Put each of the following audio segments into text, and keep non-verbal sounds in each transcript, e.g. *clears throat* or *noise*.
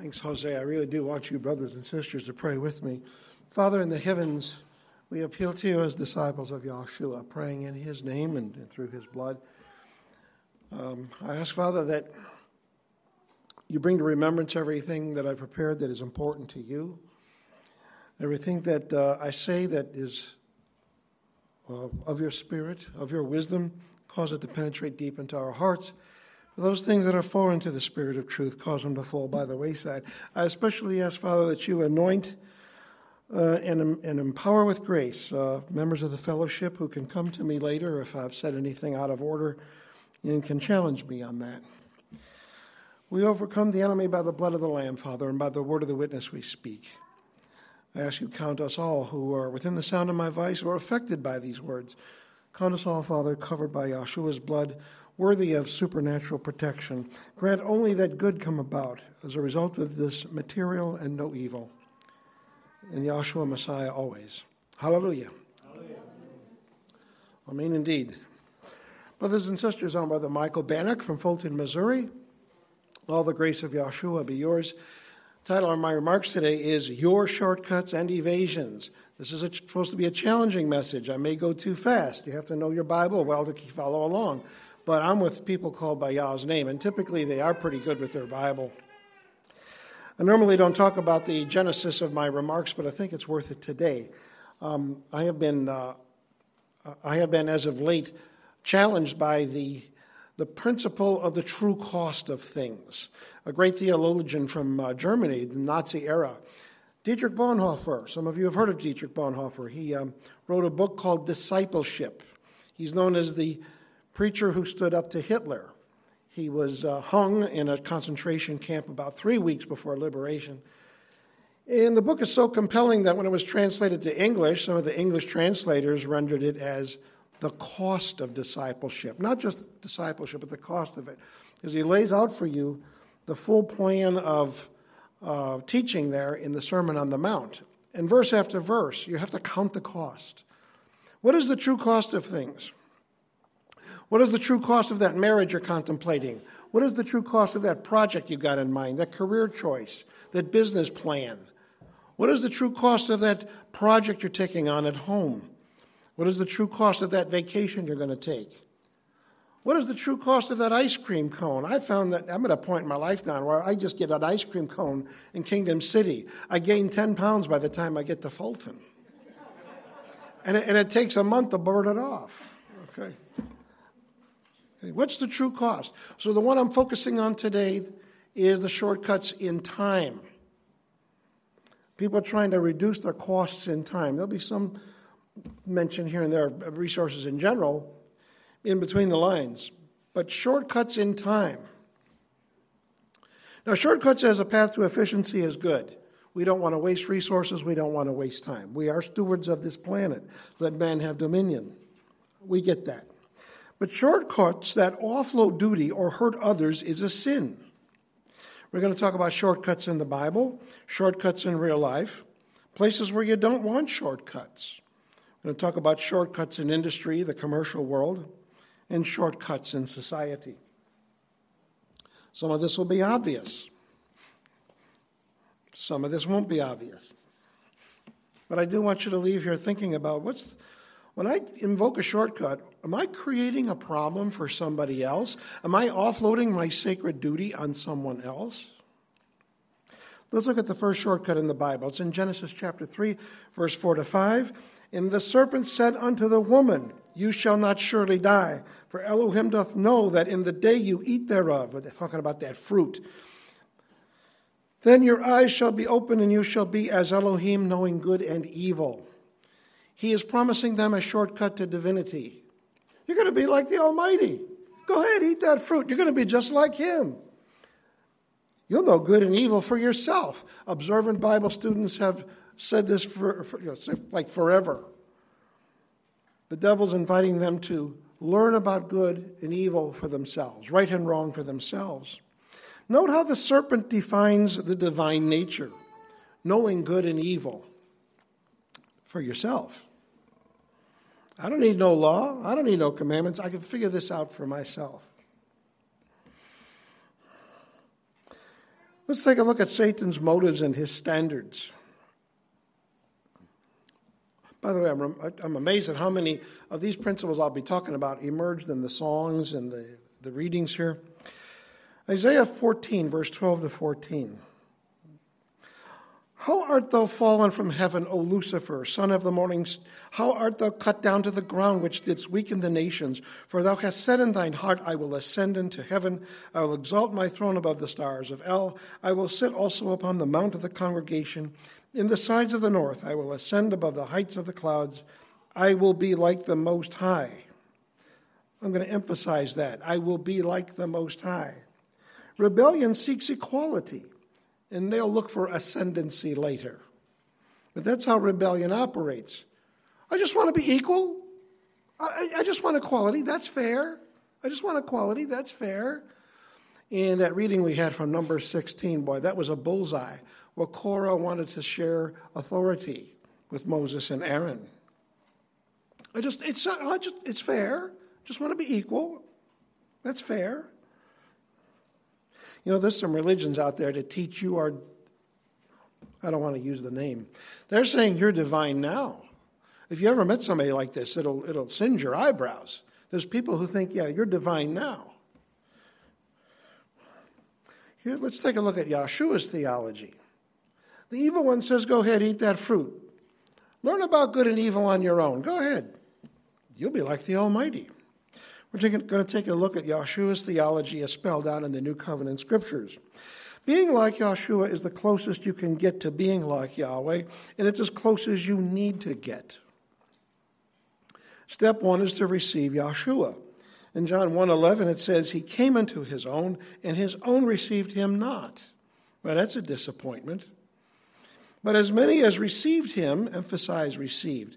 Thanks, Jose. I really do want you, brothers and sisters, to pray with me. Father in the heavens, we appeal to you as disciples of Yahshua, praying in his name and, through his blood. Um, I ask, Father, that you bring to remembrance everything that I prepared that is important to you, everything that uh, I say that is uh, of your spirit, of your wisdom, cause it to penetrate deep into our hearts those things that are foreign to the Spirit of truth, cause them to fall by the wayside. I especially ask, Father, that you anoint uh, and, and empower with grace uh, members of the fellowship who can come to me later if I've said anything out of order and can challenge me on that. We overcome the enemy by the blood of the Lamb, Father, and by the word of the witness we speak. I ask you count us all who are within the sound of my voice or affected by these words. Count us all, Father, covered by Yahshua's blood worthy of supernatural protection. Grant only that good come about as a result of this material and no evil. In Yahshua Messiah always. Hallelujah. Hallelujah. Amen indeed. Brothers and sisters, I'm Brother Michael Bannock from Fulton, Missouri. All the grace of Yahshua be yours. The title of my remarks today is Your Shortcuts and Evasions. This is a, supposed to be a challenging message. I may go too fast. You have to know your Bible well to follow along but I'm with people called by Yah's name, and typically they are pretty good with their Bible. I normally don't talk about the genesis of my remarks, but I think it's worth it today. Um, I have been, uh, I have been as of late, challenged by the the principle of the true cost of things. A great theologian from uh, Germany, the Nazi era, Dietrich Bonhoeffer. Some of you have heard of Dietrich Bonhoeffer. He um, wrote a book called Discipleship. He's known as the preacher who stood up to Hitler. He was uh, hung in a concentration camp about three weeks before liberation. And the book is so compelling that when it was translated to English, some of the English translators rendered it as the cost of discipleship. Not just discipleship, but the cost of it. Because he lays out for you the full plan of uh, teaching there in the Sermon on the Mount. And verse after verse, you have to count the cost. What is the true cost of things? What is the true cost of that marriage you're contemplating? What is the true cost of that project you got in mind, that career choice, that business plan? What is the true cost of that project you're taking on at home? What is the true cost of that vacation you're going to take? What is the true cost of that ice cream cone? I found that I'm at a point in my life now where I just get an ice cream cone in Kingdom City. I gain 10 pounds by the time I get to Fulton. And it, and it takes a month to burn it off. Okay. What's the true cost? So, the one I'm focusing on today is the shortcuts in time. People are trying to reduce their costs in time. There'll be some mention here and there of resources in general in between the lines, but shortcuts in time. Now, shortcuts as a path to efficiency is good. We don't want to waste resources, we don't want to waste time. We are stewards of this planet. Let man have dominion. We get that. But shortcuts that offload duty or hurt others is a sin. We're going to talk about shortcuts in the Bible, shortcuts in real life, places where you don't want shortcuts. We're going to talk about shortcuts in industry, the commercial world, and shortcuts in society. Some of this will be obvious. Some of this won't be obvious. But I do want you to leave here thinking about what's when I invoke a shortcut, am I creating a problem for somebody else? Am I offloading my sacred duty on someone else? Let's look at the first shortcut in the Bible. It's in Genesis chapter 3, verse 4 to 5. And the serpent said unto the woman, You shall not surely die, for Elohim doth know that in the day you eat thereof, but they're talking about that fruit, then your eyes shall be open, and you shall be as Elohim, knowing good and evil. He is promising them a shortcut to divinity. You're going to be like the Almighty. Go ahead, eat that fruit. You're going to be just like Him. You'll know good and evil for yourself. Observant Bible students have said this for, for you know, like forever. The devil's inviting them to learn about good and evil for themselves, right and wrong for themselves. Note how the serpent defines the divine nature, knowing good and evil for yourself. I don't need no law. I don't need no commandments. I can figure this out for myself. Let's take a look at Satan's motives and his standards. By the way, I'm, I'm amazed at how many of these principles I'll be talking about emerged in the songs and the, the readings here. Isaiah 14, verse 12 to 14. How art thou fallen from heaven, O Lucifer, son of the morning? How art thou cut down to the ground, which didst weaken the nations? For thou hast said in thine heart, I will ascend into heaven. I will exalt my throne above the stars of El. I will sit also upon the mount of the congregation. In the sides of the north, I will ascend above the heights of the clouds. I will be like the Most High. I'm going to emphasize that. I will be like the Most High. Rebellion seeks equality and they'll look for ascendancy later. But that's how rebellion operates. I just want to be equal. I, I just want equality. That's fair. I just want equality. That's fair. And that reading we had from number 16, boy, that was a bullseye. Well, Korah wanted to share authority with Moses and Aaron. I just, it's, I just, it's fair. Just want to be equal. That's fair. You know, there's some religions out there that teach you are, I don't want to use the name. They're saying you're divine now. If you ever met somebody like this, it'll, it'll singe your eyebrows. There's people who think, yeah, you're divine now. Here, let's take a look at Yeshua's theology. The evil one says, go ahead, eat that fruit. Learn about good and evil on your own. Go ahead. You'll be like the Almighty. We're going to take a look at Yeshua's theology as spelled out in the New Covenant scriptures. Being like Yeshua is the closest you can get to being like Yahweh, and it's as close as you need to get. Step one is to receive Yeshua. In John 1:11 it says he came into his own and his own received him not. Well, that's a disappointment. But as many as received him, emphasize received,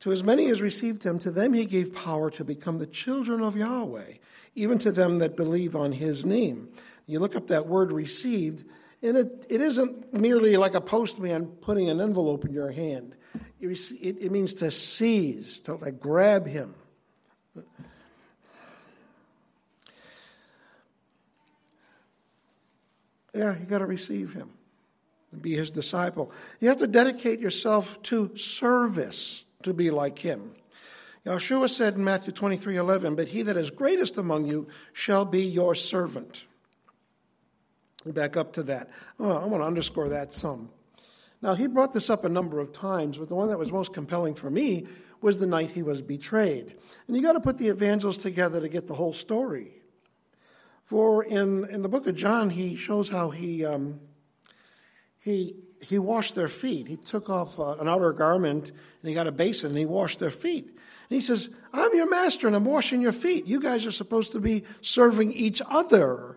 to as many as received him, to them he gave power to become the children of Yahweh, even to them that believe on his name. You look up that word received, and it, it isn't merely like a postman putting an envelope in your hand. It, it means to seize, to like grab him. Yeah, you got to receive him and be his disciple. You have to dedicate yourself to service to be like him. Yeshua said in Matthew 23 11, But he that is greatest among you shall be your servant. Back up to that. Oh, I want to underscore that some. Now, he brought this up a number of times, but the one that was most compelling for me was the night he was betrayed. And you got to put the evangels together to get the whole story. For in, in the book of John, he shows how he, um, he he washed their feet. He took off uh, an outer garment and he got a basin and he washed their feet. And he says, I'm your master and I'm washing your feet. You guys are supposed to be serving each other.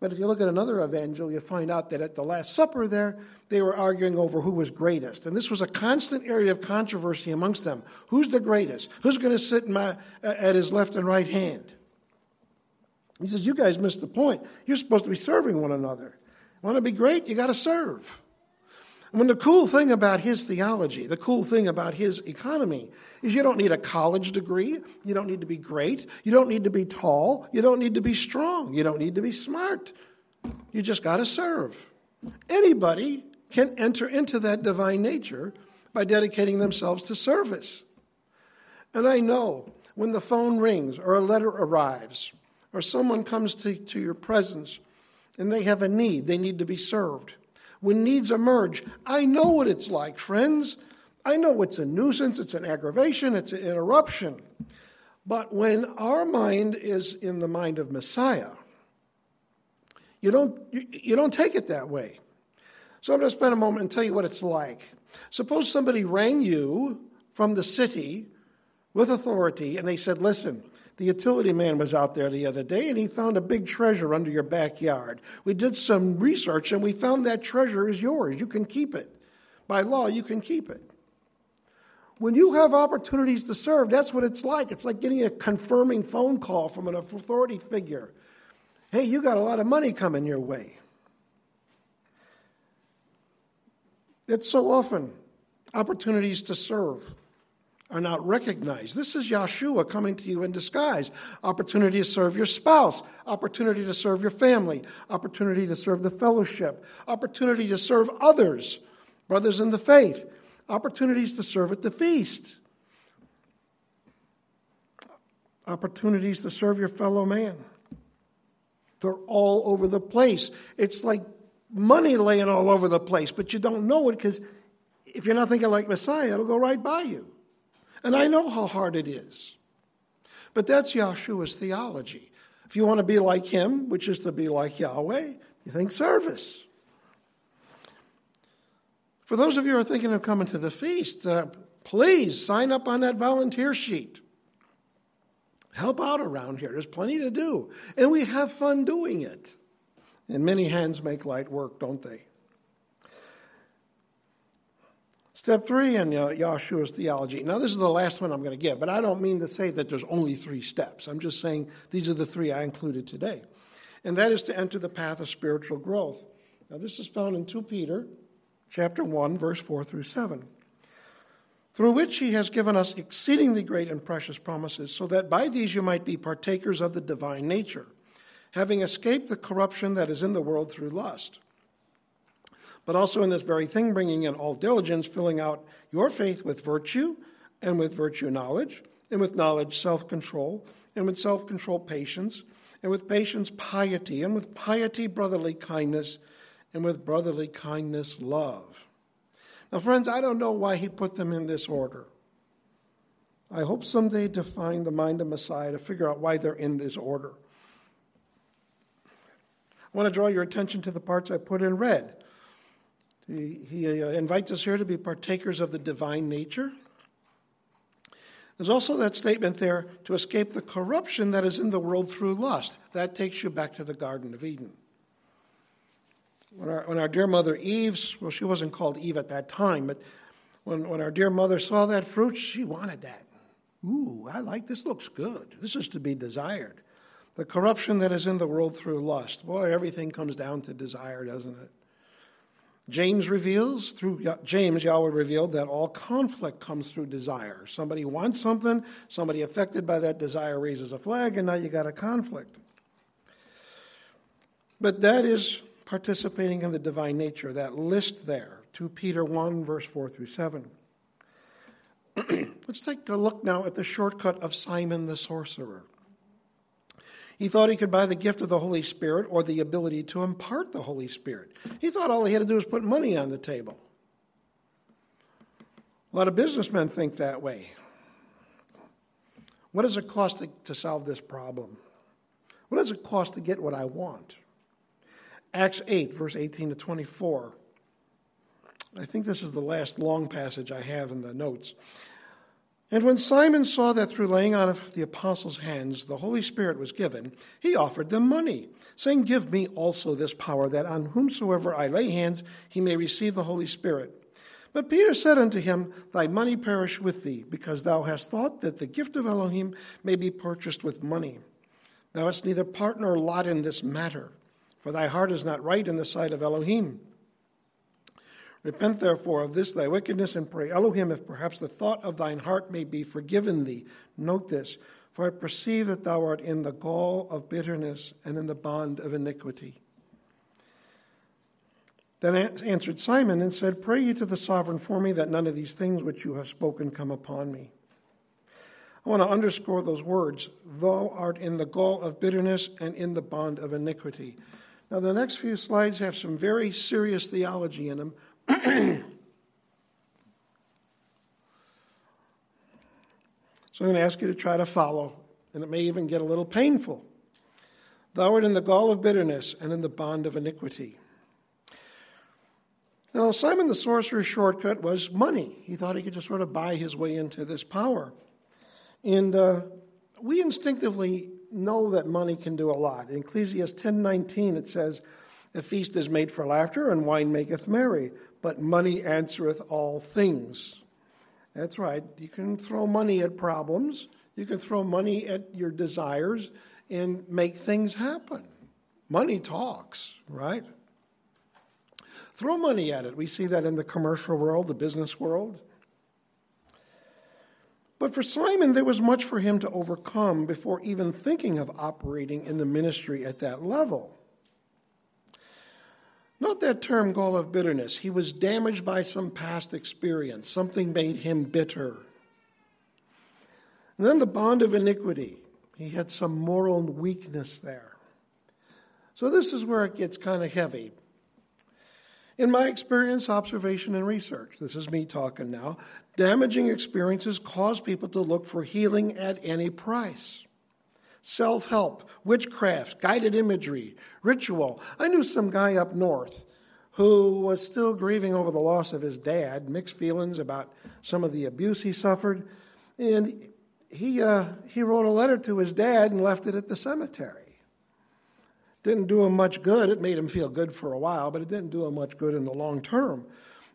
But if you look at another evangel, you find out that at the Last Supper there, they were arguing over who was greatest. And this was a constant area of controversy amongst them. Who's the greatest? Who's going to sit my, at his left and right hand? He says, You guys missed the point. You're supposed to be serving one another. Want to be great? You got to serve. I mean, the cool thing about his theology, the cool thing about his economy, is you don't need a college degree. You don't need to be great. You don't need to be tall. You don't need to be strong. You don't need to be smart. You just got to serve. Anybody can enter into that divine nature by dedicating themselves to service. And I know when the phone rings or a letter arrives or someone comes to, to your presence and they have a need, they need to be served when needs emerge. I know what it's like, friends. I know it's a nuisance, it's an aggravation, it's an interruption. But when our mind is in the mind of Messiah, you don't, you, you don't take it that way. So I'm going to spend a moment and tell you what it's like. Suppose somebody rang you from the city with authority and they said, Listen, the utility man was out there the other day and he found a big treasure under your backyard. We did some research and we found that treasure is yours. You can keep it. By law, you can keep it. When you have opportunities to serve, that's what it's like. It's like getting a confirming phone call from an authority figure. Hey, you got a lot of money coming your way. It's so often opportunities to serve are not recognized. This is Yahshua coming to you in disguise. Opportunity to serve your spouse, opportunity to serve your family, opportunity to serve the fellowship, opportunity to serve others, brothers in the faith, opportunities to serve at the feast, opportunities to serve your fellow man. They're all over the place. It's like money laying all over the place, but you don't know it because if you're not thinking like Messiah, it'll go right by you. And I know how hard it is. But that's Yahshua's theology. If you want to be like him, which is to be like Yahweh, you think service. For those of you who are thinking of coming to the feast, uh, please sign up on that volunteer sheet. Help out around here. There's plenty to do. And we have fun doing it. And many hands make light work, don't they? Step three in Yahshua's theology. Now, this is the last one I'm going to give, but I don't mean to say that there's only three steps. I'm just saying these are the three I included today. And that is to enter the path of spiritual growth. Now, this is found in 2 Peter chapter 1, verse 4 through 7. Through which he has given us exceedingly great and precious promises, so that by these you might be partakers of the divine nature, having escaped the corruption that is in the world through lust but also in this very thing, bringing in all diligence, filling out your faith with virtue, and with virtue, knowledge, and with knowledge, self control, and with self control, patience, and with patience, piety, and with piety, brotherly kindness, and with brotherly kindness, love. Now, friends, I don't know why he put them in this order. I hope someday to find the mind of Messiah to figure out why they're in this order. I want to draw your attention to the parts I put in red. He, he uh, invites us here to be partakers of the divine nature. There's also that statement there to escape the corruption that is in the world through lust. That takes you back to the Garden of Eden. When our, when our dear mother Eve, well, she wasn't called Eve at that time, but when, when our dear mother saw that fruit, she wanted that. Ooh, I like this, looks good. This is to be desired. The corruption that is in the world through lust. Boy, everything comes down to desire, doesn't it? James reveals, through James, Yahweh revealed that all conflict comes through desire. Somebody wants something, somebody affected by that desire raises a flag, and now you got a conflict. But that is participating in the divine nature, that list there, 2 Peter 1, verse 4 through 7. *clears throat* Let's take a look now at the shortcut of Simon the sorcerer. He thought he could buy the gift of the Holy Spirit or the ability to impart the Holy Spirit. He thought all he had to do was put money on the table. A lot of businessmen think that way. What does it cost to, to solve this problem? What does it cost to get what I want? Acts 8, verse 18 to 24. I think this is the last long passage I have in the notes. And when Simon saw that through laying on of the apostles' hands the Holy Spirit was given, he offered them money, saying, Give me also this power, that on whomsoever I lay hands he may receive the Holy Spirit. But Peter said unto him, Thy money perish with thee, because thou hast thought that the gift of Elohim may be purchased with money. Thou hast neither part nor lot in this matter, for thy heart is not right in the sight of Elohim. Repent therefore of this thy wickedness, and pray Elohim, if perhaps the thought of thine heart may be forgiven thee. Note this, for I perceive that thou art in the gall of bitterness and in the bond of iniquity. Then answered Simon and said, Pray ye to the sovereign for me that none of these things which you have spoken come upon me. I want to underscore those words. Thou art in the gall of bitterness and in the bond of iniquity. Now, the next few slides have some very serious theology in them, so I'm going to ask you to try to follow, and it may even get a little painful. Thou art in the gall of bitterness and in the bond of iniquity. Now, Simon the sorcerer's shortcut was money. He thought he could just sort of buy his way into this power. And uh, we instinctively know that money can do a lot. In Ecclesiastes 10.19 it says, A feast is made for laughter, and wine maketh merry but money answereth all things. That's right. You can throw money at problems, you can throw money at your desires and make things happen. Money talks, right? Throw money at it. We see that in the commercial world, the business world. But for Simon, there was much for him to overcome before even thinking of operating in the ministry at that level. Note that term, gall of bitterness. He was damaged by some past experience, something made him bitter. And then the bond of iniquity. He had some moral weakness there. So this is where it gets kind of heavy. In my experience, observation, and research, this is me talking now, damaging experiences cause people to look for healing at any price. Self help, witchcraft, guided imagery, ritual. I knew some guy up north who was still grieving over the loss of his dad, mixed feelings about some of the abuse he suffered, and he, uh, he wrote a letter to his dad and left it at the cemetery. Didn't do him much good. It made him feel good for a while, but it didn't do him much good in the long term.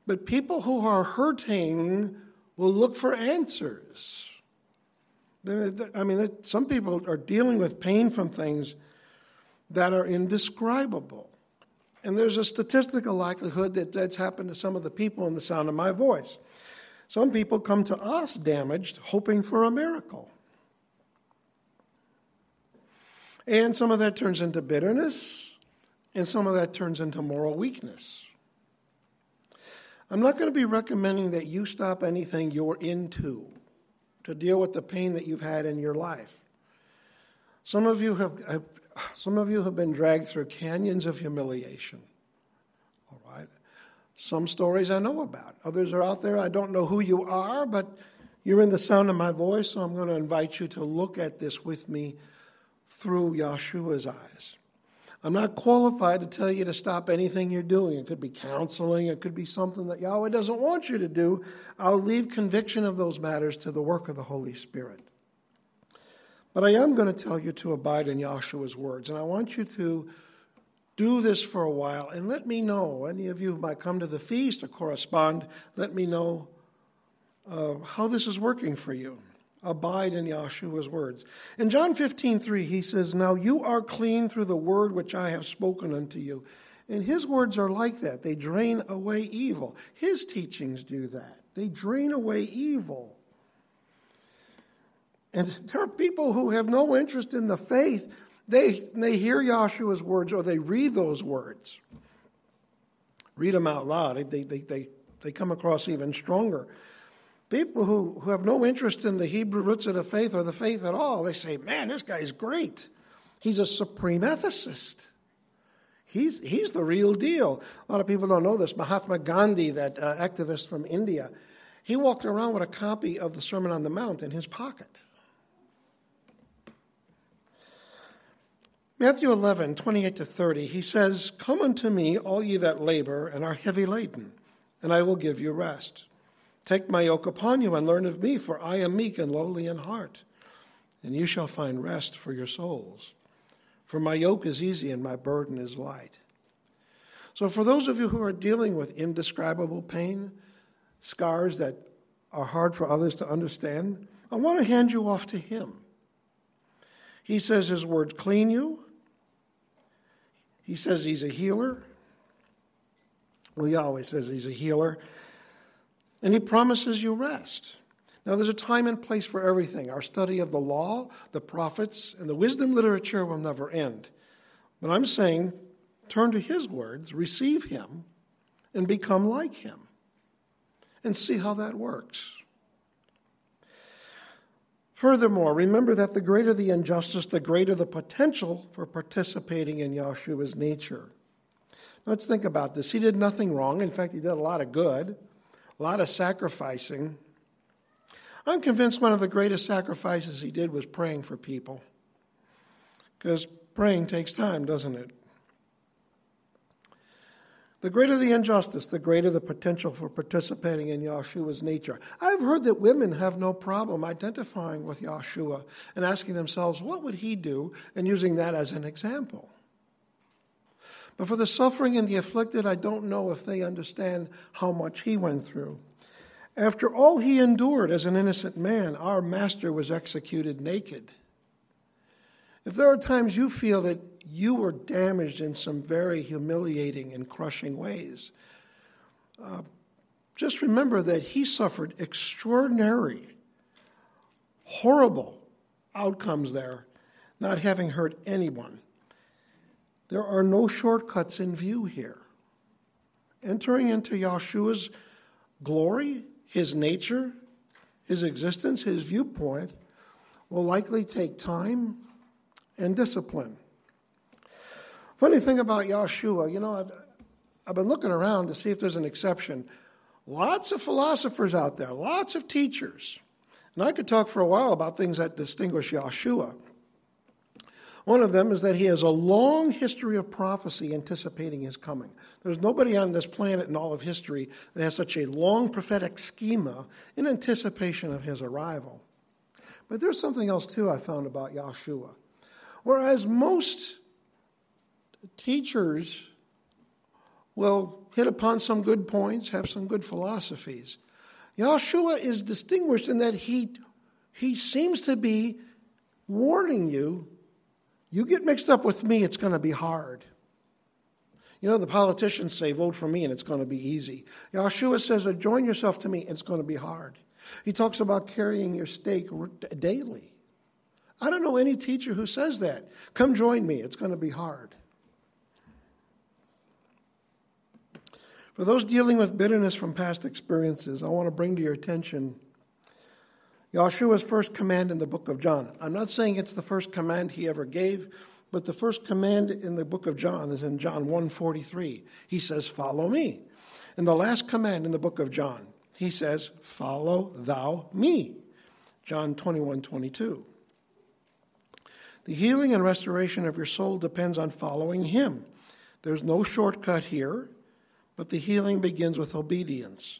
But people who are hurting will look for answers. I mean, some people are dealing with pain from things that are indescribable. And there's a statistical likelihood that that's happened to some of the people in the sound of my voice. Some people come to us damaged, hoping for a miracle. And some of that turns into bitterness, and some of that turns into moral weakness. I'm not going to be recommending that you stop anything you're into to deal with the pain that you've had in your life. Some of you have, have some of you have been dragged through canyons of humiliation. All right. Some stories I know about. Others are out there. I don't know who you are, but you're in the sound of my voice, so I'm going to invite you to look at this with me through Yahshua's eyes. I'm not qualified to tell you to stop anything you're doing. It could be counseling, it could be something that Yahweh doesn't want you to do. I'll leave conviction of those matters to the work of the Holy Spirit. But I am going to tell you to abide in Yahshua's words, and I want you to do this for a while and let me know. Any of you who might come to the feast or correspond, let me know uh, how this is working for you. Abide in Yahshua's words. In John 15, 3, he says, Now you are clean through the word which I have spoken unto you. And his words are like that. They drain away evil. His teachings do that. They drain away evil. And there are people who have no interest in the faith. They, they hear Yahshua's words or they read those words. Read them out loud. They, they, they, they come across even stronger. People who, who have no interest in the Hebrew roots of the faith or the faith at all, they say, man, this guy's great. He's a supreme ethicist. He's, he's the real deal. A lot of people don't know this. Mahatma Gandhi, that uh, activist from India, he walked around with a copy of the Sermon on the Mount in his pocket. Matthew 11, 28 to 30, he says, Come unto me, all ye that labor and are heavy laden, and I will give you rest. Take my yoke upon you and learn of me, for I am meek and lowly in heart, and you shall find rest for your souls. For my yoke is easy and my burden is light. So, for those of you who are dealing with indescribable pain, scars that are hard for others to understand, I want to hand you off to Him. He says His words clean you. He says He's a healer. Well, always says He's a healer and he promises you rest. Now, there's a time and place for everything. Our study of the law, the prophets, and the wisdom literature will never end. But I'm saying, turn to his words, receive him, and become like him, and see how that works. Furthermore, remember that the greater the injustice, the greater the potential for participating in Yahshua's nature. Let's think about this. He did nothing wrong. In fact, he did a lot of good a lot of sacrificing. I'm convinced one of the greatest sacrifices he did was praying for people. Because praying takes time, doesn't it? The greater the injustice, the greater the potential for participating in Yahshua's nature. I've heard that women have no problem identifying with Yahshua and asking themselves, what would he do, and using that as an example. But for the suffering and the afflicted, I don't know if they understand how much he went through. After all he endured as an innocent man, our master was executed naked. If there are times you feel that you were damaged in some very humiliating and crushing ways, uh, just remember that he suffered extraordinary, horrible outcomes there, not having hurt anyone. There are no shortcuts in view here. Entering into Yahshua's glory, his nature, his existence, his viewpoint, will likely take time and discipline. Funny thing about Yahshua, you know, I've, I've been looking around to see if there's an exception. Lots of philosophers out there, lots of teachers. And I could talk for a while about things that distinguish Yahshua. One of them is that he has a long history of prophecy anticipating his coming. There's nobody on this planet in all of history that has such a long prophetic schema in anticipation of his arrival. But there's something else, too, I found about Yahshua. Whereas most teachers will hit upon some good points, have some good philosophies, Yahshua is distinguished in that he, he seems to be warning you you get mixed up with me, it's going to be hard. You know, the politicians say, vote for me and it's going to be easy. Yahshua says, uh, join yourself to me, it's going to be hard. He talks about carrying your stake daily. I don't know any teacher who says that. Come join me, it's going to be hard. For those dealing with bitterness from past experiences, I want to bring to your attention Yahshua's first command in the book of John. I'm not saying it's the first command he ever gave, but the first command in the book of John is in John 1:43. He says, "Follow me." And the last command in the book of John, he says, "Follow thou me." John 21:22. The healing and restoration of your soul depends on following him. There's no shortcut here, but the healing begins with obedience.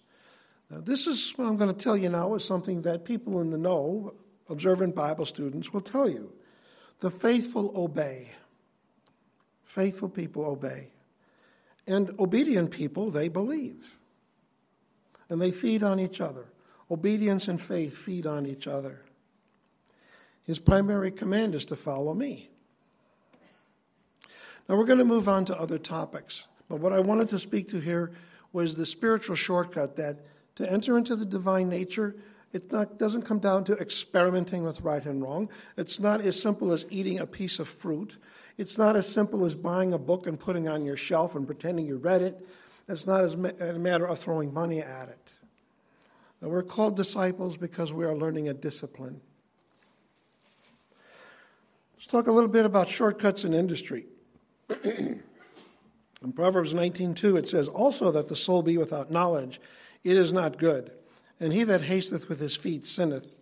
Now, this is what I'm going to tell you now is something that people in the know, observant Bible students, will tell you. The faithful obey. Faithful people obey. And obedient people, they believe. And they feed on each other. Obedience and faith feed on each other. His primary command is to follow me. Now we're going to move on to other topics. But what I wanted to speak to here was the spiritual shortcut that to enter into the divine nature, it not, doesn't come down to experimenting with right and wrong. It's not as simple as eating a piece of fruit. It's not as simple as buying a book and putting on your shelf and pretending you read it. It's not as a matter of throwing money at it. We're called disciples because we are learning a discipline. Let's talk a little bit about shortcuts in industry. *clears throat* in Proverbs 19:2 it says also that the soul be without knowledge it is not good. And he that hasteth with his feet sinneth.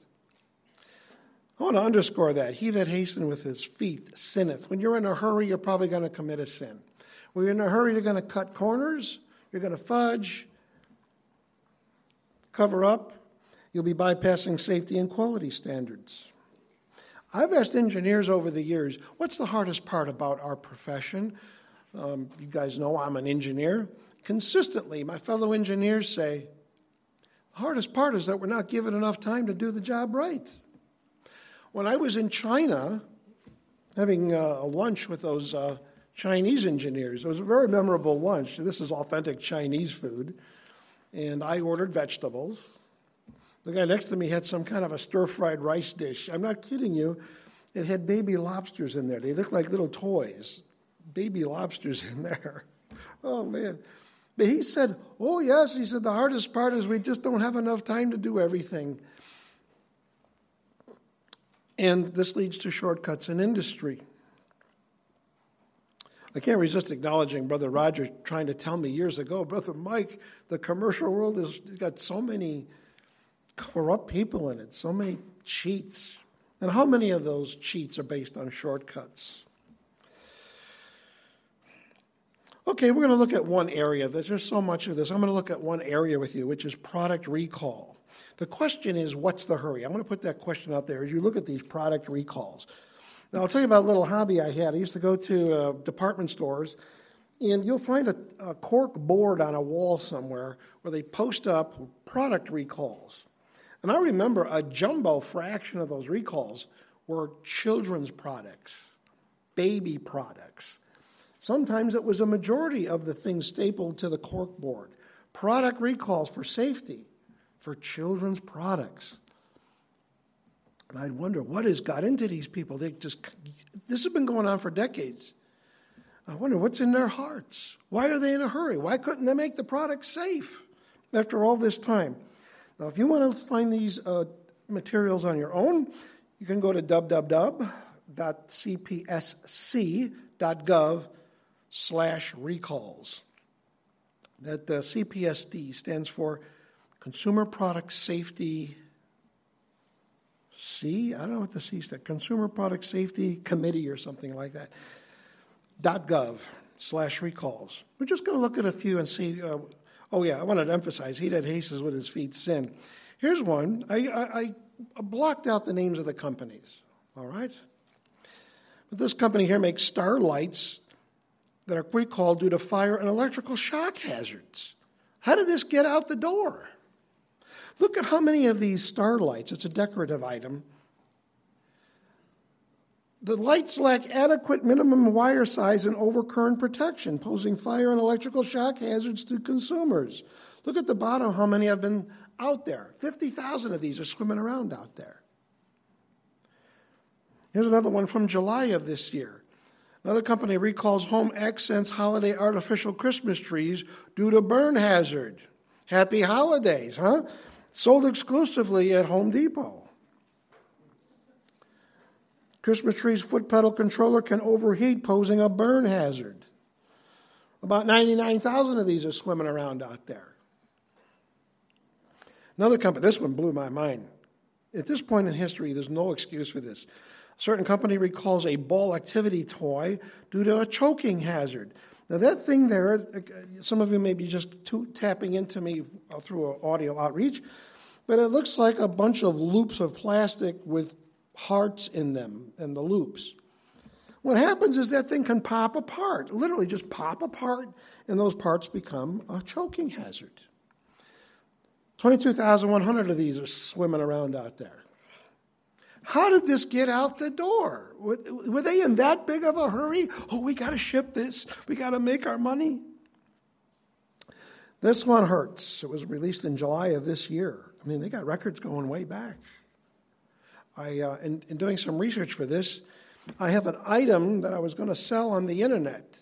I want to underscore that. He that hasteneth with his feet sinneth. When you're in a hurry, you're probably going to commit a sin. When you're in a hurry, you're going to cut corners, you're going to fudge, cover up, you'll be bypassing safety and quality standards. I've asked engineers over the years, what's the hardest part about our profession? Um, you guys know I'm an engineer consistently, my fellow engineers say, the hardest part is that we're not given enough time to do the job right. When I was in China having uh, a lunch with those uh, Chinese engineers, it was a very memorable lunch. This is authentic Chinese food. And I ordered vegetables. The guy next to me had some kind of a stir fried rice dish. I'm not kidding you. It had baby lobsters in there. They looked like little toys. Baby lobsters *laughs* in there. Oh, man. But he said, Oh, yes. He said, The hardest part is we just don't have enough time to do everything. And this leads to shortcuts in industry. I can't resist acknowledging Brother Roger trying to tell me years ago, Brother Mike, the commercial world has got so many corrupt people in it, so many cheats. And how many of those cheats are based on shortcuts? Okay, we're going to look at one area. There's so much of this. I'm going to look at one area with you, which is product recall. The question is, what's the hurry? I'm going to put that question out there as you look at these product recalls. Now, I'll tell you about a little hobby I had. I used to go to uh, department stores, and you'll find a, a cork board on a wall somewhere where they post up product recalls. And I remember a jumbo fraction of those recalls were children's products, baby products. Sometimes it was a majority of the things stapled to the cork board. Product recalls for safety for children's products. And I'd wonder what has got into these people. They just this has been going on for decades. I wonder what's in their hearts. Why are they in a hurry? Why couldn't they make the product safe after all this time? Now, if you want to find these uh, materials on your own, you can go to www.cpsc.gov slash recalls. That uh, CPSC stands for Consumer Product Safety C. I don't know what the C stands. Consumer Product Safety Committee or something like that. Dot .gov slash recalls. We're just going to look at a few and see. Uh, oh yeah, I wanted to emphasize he that hastes with his feet sin. Here's one. I, I, I blocked out the names of the companies. All right. But this company here makes star lights that are recalled due to fire and electrical shock hazards. How did this get out the door? Look at how many of these starlights, it's a decorative item. The lights lack adequate minimum wire size and overcurrent protection, posing fire and electrical shock hazards to consumers. Look at the bottom, how many have been out there. 50,000 of these are swimming around out there. Here's another one from July of this year. Another company recalls Home Accents holiday artificial Christmas trees due to burn hazard. Happy holidays, huh? Sold exclusively at Home Depot. Christmas tree's foot pedal controller can overheat, posing a burn hazard. About 99,000 of these are swimming around out there. Another company, this one blew my mind. At this point in history, there's no excuse for this. Certain company recalls a ball activity toy due to a choking hazard. Now, that thing there, some of you may be just tapping into me through audio outreach, but it looks like a bunch of loops of plastic with hearts in them and the loops. What happens is that thing can pop apart, literally just pop apart, and those parts become a choking hazard. 22,100 of these are swimming around out there. How did this get out the door? Were they in that big of a hurry? Oh, we got to ship this. We got to make our money. This one hurts. It was released in July of this year. I mean, they got records going way back. I, uh, in, in doing some research for this, I have an item that I was going to sell on the internet.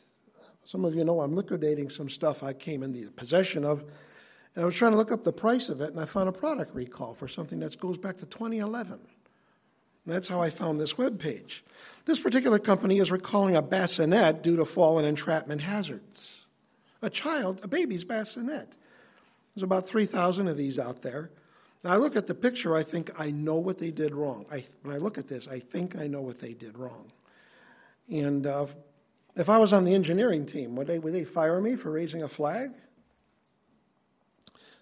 Some of you know I'm liquidating some stuff I came in the possession of, and I was trying to look up the price of it, and I found a product recall for something that goes back to 2011. That's how I found this web page. This particular company is recalling a bassinet due to fall and entrapment hazards. A child, a baby's bassinet. There's about 3,000 of these out there. Now, I look at the picture, I think I know what they did wrong. I, when I look at this, I think I know what they did wrong. And uh, if I was on the engineering team, would they, would they fire me for raising a flag?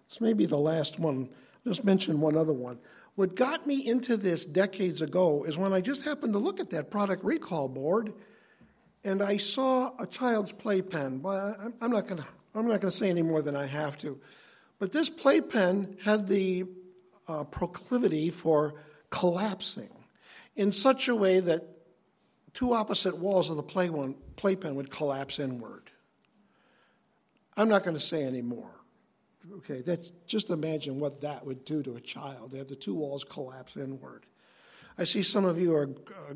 This may be the last one. I'll just mention one other one. What got me into this decades ago is when I just happened to look at that product recall board and I saw a child's playpen. I'm not going to I'm not going to say any more than I have to. But this playpen had the uh, proclivity for collapsing in such a way that two opposite walls of the play one, playpen would collapse inward. I'm not going to say any more. Okay, that's just imagine what that would do to a child. They have the two walls collapse inward. I see some of you are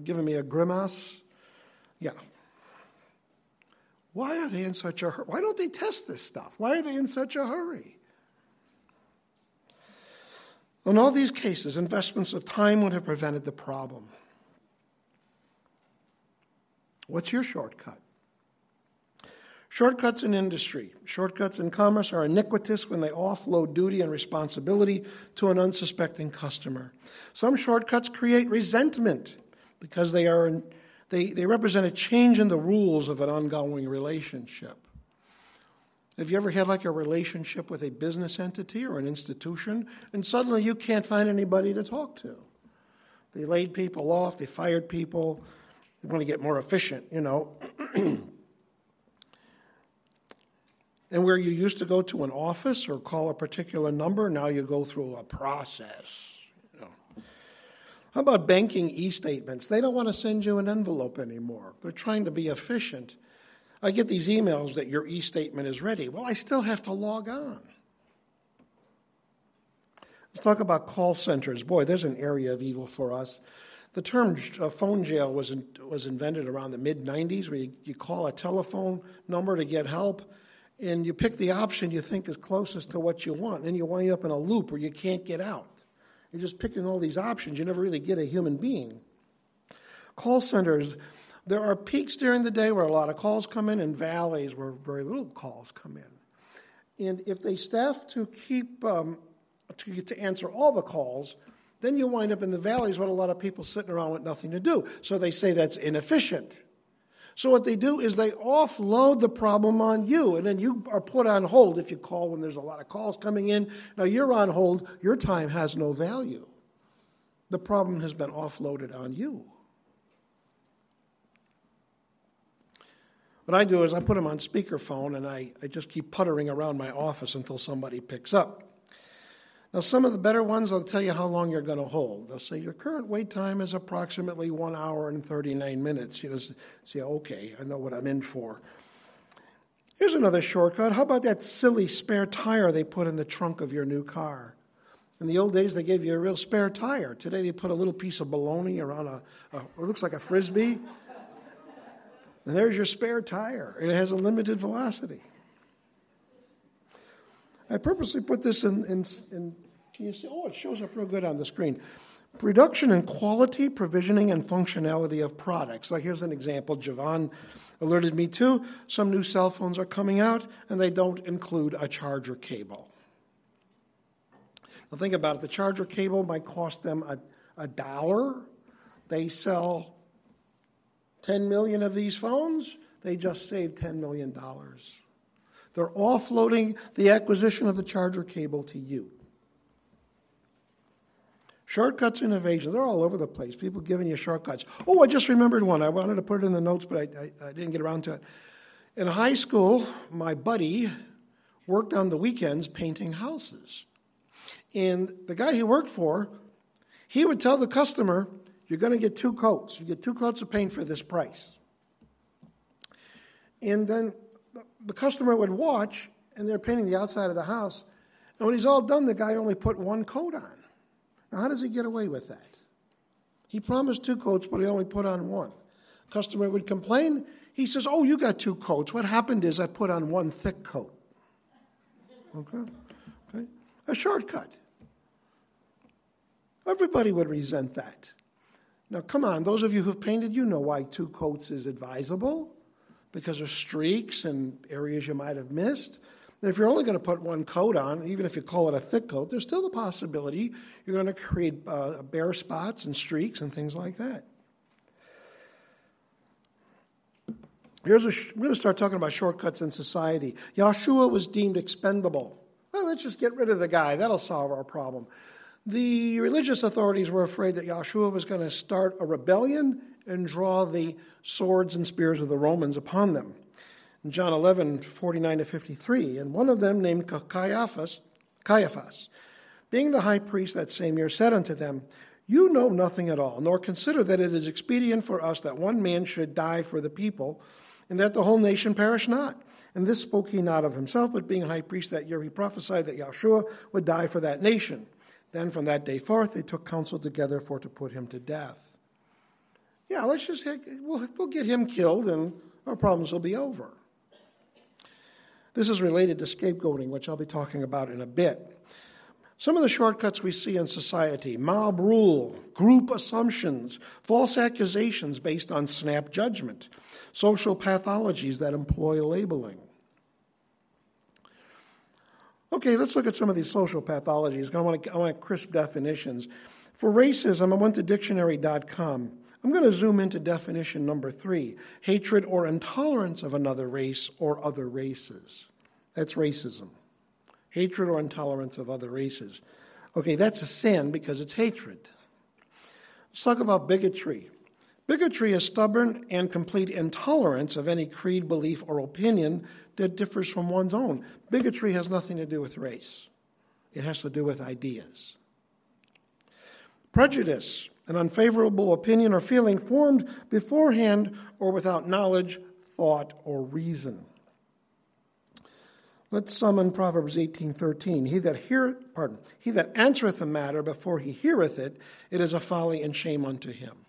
giving me a grimace. Yeah. Why are they in such a hurry? Why don't they test this stuff? Why are they in such a hurry? In all these cases, investments of time would have prevented the problem. What's your shortcut? Shortcuts in industry, shortcuts in commerce are iniquitous when they offload duty and responsibility to an unsuspecting customer. Some shortcuts create resentment because they, are, they, they represent a change in the rules of an ongoing relationship. Have you ever had like a relationship with a business entity or an institution, and suddenly you can't find anybody to talk to? They laid people off, they fired people, they want to get more efficient, you know. *clears throat* and where you used to go to an office or call a particular number, now you go through a process. How about banking e statements? They don't want to send you an envelope anymore. They're trying to be efficient. I get these emails that your e statement is ready. Well, I still have to log on. Let's talk about call centers. Boy, there's an area of evil for us. The term uh, phone jail was, in, was invented around the mid 90s, where you, you call a telephone number to get help, and you pick the option you think is closest to what you want, and you wind up in a loop where you can't get out. You're just picking all these options, you never really get a human being. Call centers, there are peaks during the day where a lot of calls come in, and valleys where very little calls come in. And if they staff to keep um, to, to answer all the calls, then you wind up in the valleys with a lot of people sitting around with nothing to do. So they say that's inefficient. So what they do is they offload the problem on you, and then you are put on hold if you call when there's a lot of calls coming in. Now you're on hold, your time has no value. The problem has been offloaded on you. What I do is I put them on speakerphone and I, I just keep puttering around my office until somebody picks up. Now, some of the better ones, will tell you how long you're going to hold. They'll say your current wait time is approximately one hour and 39 minutes. You just say, okay, I know what I'm in for. Here's another shortcut. How about that silly spare tire they put in the trunk of your new car? In the old days, they gave you a real spare tire. Today, they put a little piece of bologna around a, a it looks like a frisbee. And there's your spare tire. It has a limited velocity. I purposely put this in, in, in, can you see? Oh, it shows up real good on the screen. Reduction in quality, provisioning, and functionality of products. Like here's an example Javon alerted me to. Some new cell phones are coming out, and they don't include a charger cable. Now think about it. The charger cable might cost them a, a dollar. They sell 10 million of these phones. They just saved $10 million. They're offloading the acquisition of the charger cable to you. Shortcuts innovation, they're all over the place. People giving you shortcuts. Oh, I just remembered one. I wanted to put it in the notes, but I, I, I didn't get around to it. In high school, my buddy worked on the weekends painting houses. And the guy he worked for, he would tell the customer, You're going to get two coats. You get two coats of paint for this price. And then the customer would watch, and they're painting the outside of the house. And when he's all done, the guy only put one coat on. Now, how does he get away with that? He promised two coats, but he only put on one. Customer would complain. He says, Oh, you got two coats. What happened is I put on one thick coat. Okay? okay? A shortcut. Everybody would resent that. Now, come on, those of you who've painted, you know why two coats is advisable because of streaks and areas you might have missed. And if you're only going to put one coat on, even if you call it a thick coat, there's still the possibility you're going to create uh, bare spots and streaks and things like that. Here's a, we're going to start talking about shortcuts in society. Yahshua was deemed expendable. Well, let's just get rid of the guy. That'll solve our problem. The religious authorities were afraid that Yahshua was going to start a rebellion and draw the swords and spears of the Romans upon them. In John 11, 49 to 53, and one of them, named Caiaphas, Caiaphas, being the high priest that same year, said unto them, You know nothing at all, nor consider that it is expedient for us that one man should die for the people, and that the whole nation perish not. And this spoke he not of himself, but being high priest that year, he prophesied that Yahshua would die for that nation. Then from that day forth, they took counsel together for to put him to death. Yeah, let's just, we'll, we'll get him killed and our problems will be over. This is related to scapegoating, which I'll be talking about in a bit. Some of the shortcuts we see in society mob rule, group assumptions, false accusations based on snap judgment, social pathologies that employ labeling. Okay, let's look at some of these social pathologies. I want, to, I want crisp definitions. For racism, I went to dictionary.com. I'm going to zoom into definition number three hatred or intolerance of another race or other races. That's racism. Hatred or intolerance of other races. Okay, that's a sin because it's hatred. Let's talk about bigotry. Bigotry is stubborn and complete intolerance of any creed, belief, or opinion that differs from one's own. Bigotry has nothing to do with race, it has to do with ideas. Prejudice an unfavorable opinion or feeling formed beforehand or without knowledge, thought, or reason. Let's summon Proverbs 18:13. He that hear, pardon, he that answereth a matter before he heareth it, it is a folly and shame unto him.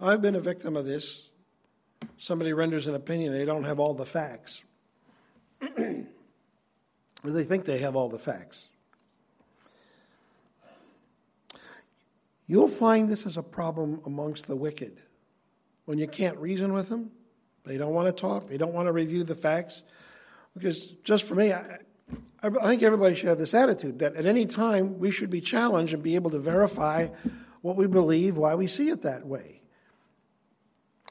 I've been a victim of this. Somebody renders an opinion, they don't have all the facts. *clears throat* they think they have all the facts. You'll find this is a problem amongst the wicked. When you can't reason with them, they don't want to talk, they don't want to review the facts. Because just for me, I, I think everybody should have this attitude that at any time we should be challenged and be able to verify what we believe, why we see it that way.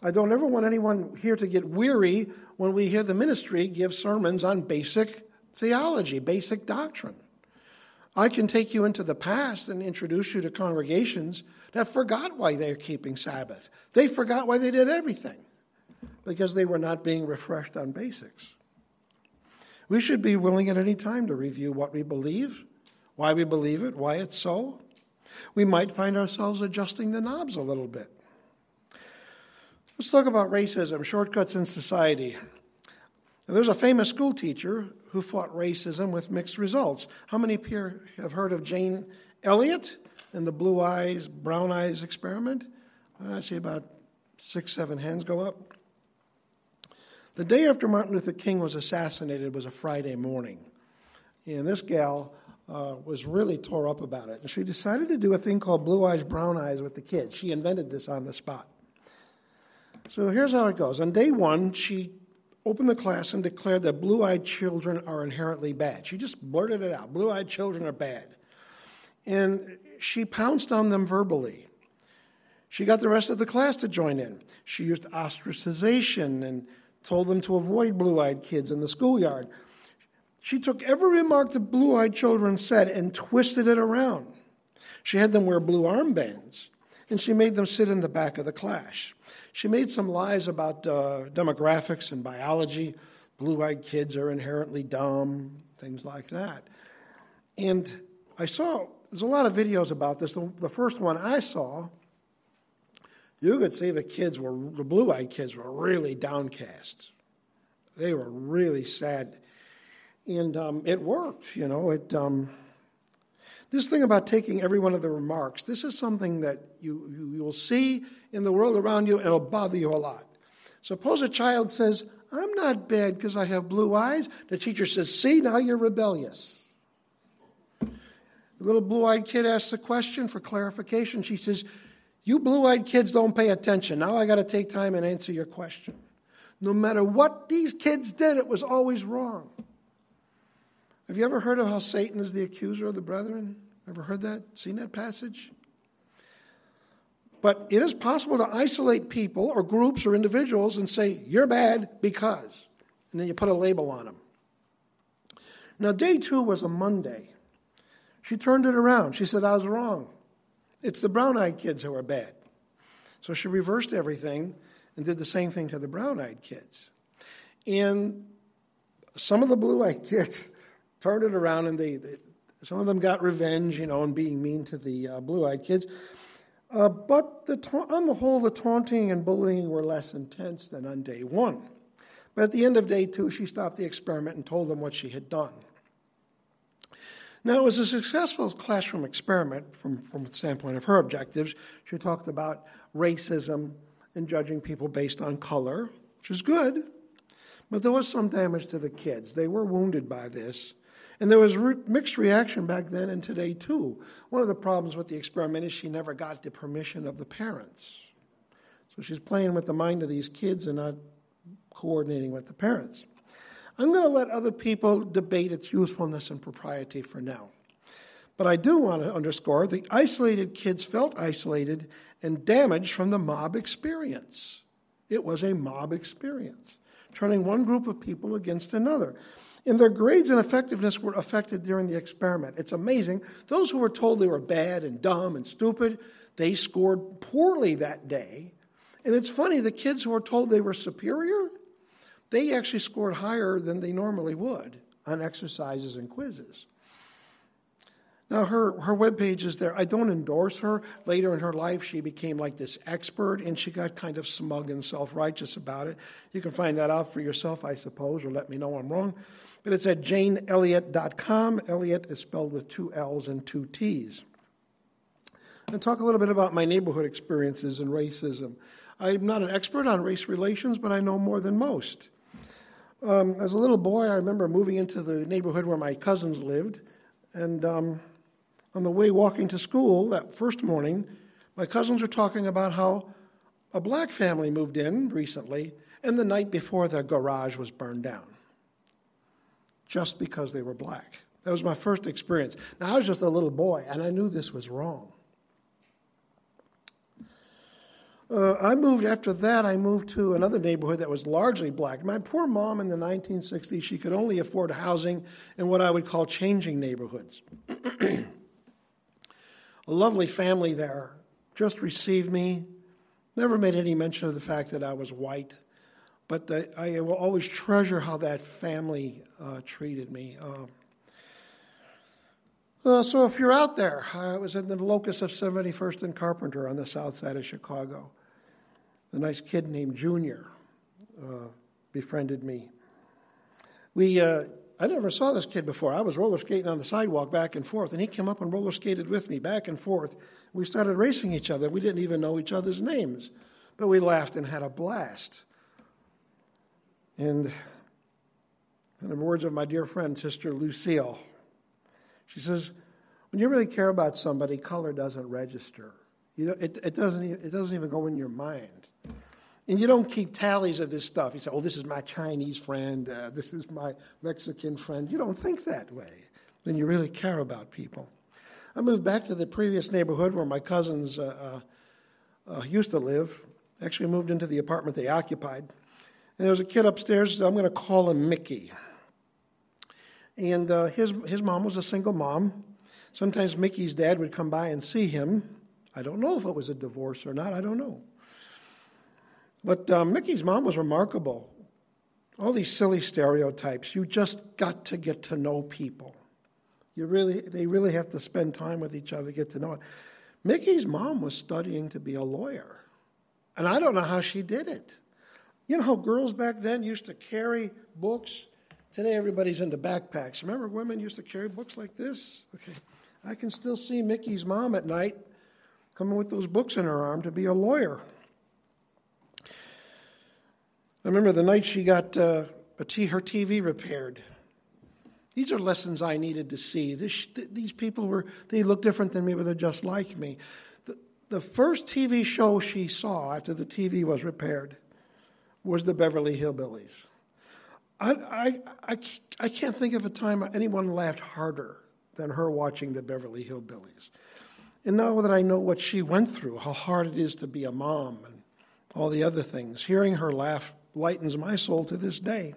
I don't ever want anyone here to get weary when we hear the ministry give sermons on basic theology, basic doctrine. I can take you into the past and introduce you to congregations that forgot why they're keeping Sabbath. They forgot why they did everything because they were not being refreshed on basics. We should be willing at any time to review what we believe, why we believe it, why it's so. We might find ourselves adjusting the knobs a little bit. Let's talk about racism, shortcuts in society. There's a famous school teacher who fought racism with mixed results. How many here have heard of Jane Elliott and the blue eyes, brown eyes experiment? I see about six, seven hands go up. The day after Martin Luther King was assassinated was a Friday morning. And this gal uh, was really tore up about it. And she decided to do a thing called blue eyes, brown eyes with the kids. She invented this on the spot. So here's how it goes. On day one, she opened the class and declared that blue eyed children are inherently bad. She just blurted it out blue eyed children are bad. And she pounced on them verbally. She got the rest of the class to join in. She used ostracization and told them to avoid blue eyed kids in the schoolyard. She took every remark the blue eyed children said and twisted it around. She had them wear blue armbands, and she made them sit in the back of the class. She made some lies about uh, demographics and biology. Blue eyed kids are inherently dumb, things like that. And I saw, there's a lot of videos about this. The, the first one I saw you could see the kids were, the blue eyed kids were really downcast. They were really sad. And um, it worked, you know. It, um, this thing about taking every one of the remarks, this is something that you, you, will see in the world around you, and it'll bother you a lot. Suppose a child says, I'm not bad because I have blue eyes. The teacher says, See, now you're rebellious. The little blue eyed kid asks a question for clarification. She says, you blue eyed kids don't pay attention. Now I got to take time and answer your question. No matter what these kids did, it was always wrong. Have you ever heard of how Satan is the accuser of the brethren? Ever heard that? Seen that passage? But it is possible to isolate people or groups or individuals and say, you're bad because. And then you put a label on them. Now, day two was a Monday. She turned it around. She said, I was wrong. It's the brown eyed kids who are bad. So she reversed everything and did the same thing to the brown eyed kids. And some of the blue eyed *laughs* kids turned it around and they, they, some of them got revenge, you know, and being mean to the uh, blue eyed kids. Uh, but the ta- on the whole, the taunting and bullying were less intense than on day one. But at the end of day two, she stopped the experiment and told them what she had done. Now, it was a successful classroom experiment from, from the standpoint of her objectives. She talked about racism and judging people based on color, which is good, but there was some damage to the kids. They were wounded by this. And there was re- mixed reaction back then and today, too. One of the problems with the experiment is she never got the permission of the parents. So she's playing with the mind of these kids and not coordinating with the parents. I'm going to let other people debate its usefulness and propriety for now. But I do want to underscore the isolated kids felt isolated and damaged from the mob experience. It was a mob experience, turning one group of people against another. And their grades and effectiveness were affected during the experiment. It's amazing. Those who were told they were bad and dumb and stupid, they scored poorly that day. And it's funny, the kids who were told they were superior, they actually scored higher than they normally would on exercises and quizzes. Now, her, her webpage is there. I don't endorse her. Later in her life, she became like this expert, and she got kind of smug and self righteous about it. You can find that out for yourself, I suppose, or let me know I'm wrong. But it's at janeelliott.com. Elliott is spelled with two L's and two T's. And talk a little bit about my neighborhood experiences and racism. I'm not an expert on race relations, but I know more than most. Um, as a little boy, I remember moving into the neighborhood where my cousins lived, and um, on the way walking to school that first morning, my cousins were talking about how a black family moved in recently, and the night before their garage was burned down just because they were black. That was my first experience. Now, I was just a little boy, and I knew this was wrong. Uh, I moved after that, I moved to another neighborhood that was largely black. My poor mom in the 1960s, she could only afford housing in what I would call changing neighborhoods. *clears throat* a lovely family there just received me, never made any mention of the fact that I was white, but the, I will always treasure how that family uh, treated me. Um, uh, so if you're out there, I was in the locus of 71st and Carpenter on the south side of Chicago. A nice kid named Junior uh, befriended me. We uh, I never saw this kid before. I was roller skating on the sidewalk back and forth, and he came up and roller skated with me back and forth. We started racing each other. We didn't even know each other's names, but we laughed and had a blast. And in the words of my dear friend, Sister Lucille, she says, when you really care about somebody, color doesn't register. You it, it, doesn't even, it doesn't even go in your mind. And you don't keep tallies of this stuff. You say, oh, this is my Chinese friend, uh, this is my Mexican friend. You don't think that way. when you really care about people. I moved back to the previous neighborhood where my cousins uh, uh, uh used to live. Actually, moved into the apartment they occupied. And there was a kid upstairs, I'm going to call him Mickey. And uh, his, his mom was a single mom. Sometimes Mickey's dad would come by and see him. I don't know if it was a divorce or not, I don't know. But uh, Mickey's mom was remarkable. All these silly stereotypes. You just got to get to know people. You really, they really have to spend time with each other, to get to know it. Mickey's mom was studying to be a lawyer, and I don't know how she did it. You know how girls back then used to carry books? Today everybody's into backpacks. Remember women used to carry books like this? Okay. I can still see Mickey's mom at night coming with those books in her arm to be a lawyer. I remember the night she got uh, t- her TV repaired. These are lessons I needed to see. This, these people were, they look different than me, but they're just like me. The, the first TV show she saw after the TV was repaired was the Beverly Hillbillies. I, I, I, I can't think of a time anyone laughed harder than her watching the Beverly Hillbillies. And now that I know what she went through, how hard it is to be a mom and all the other things, hearing her laugh lightens my soul to this day.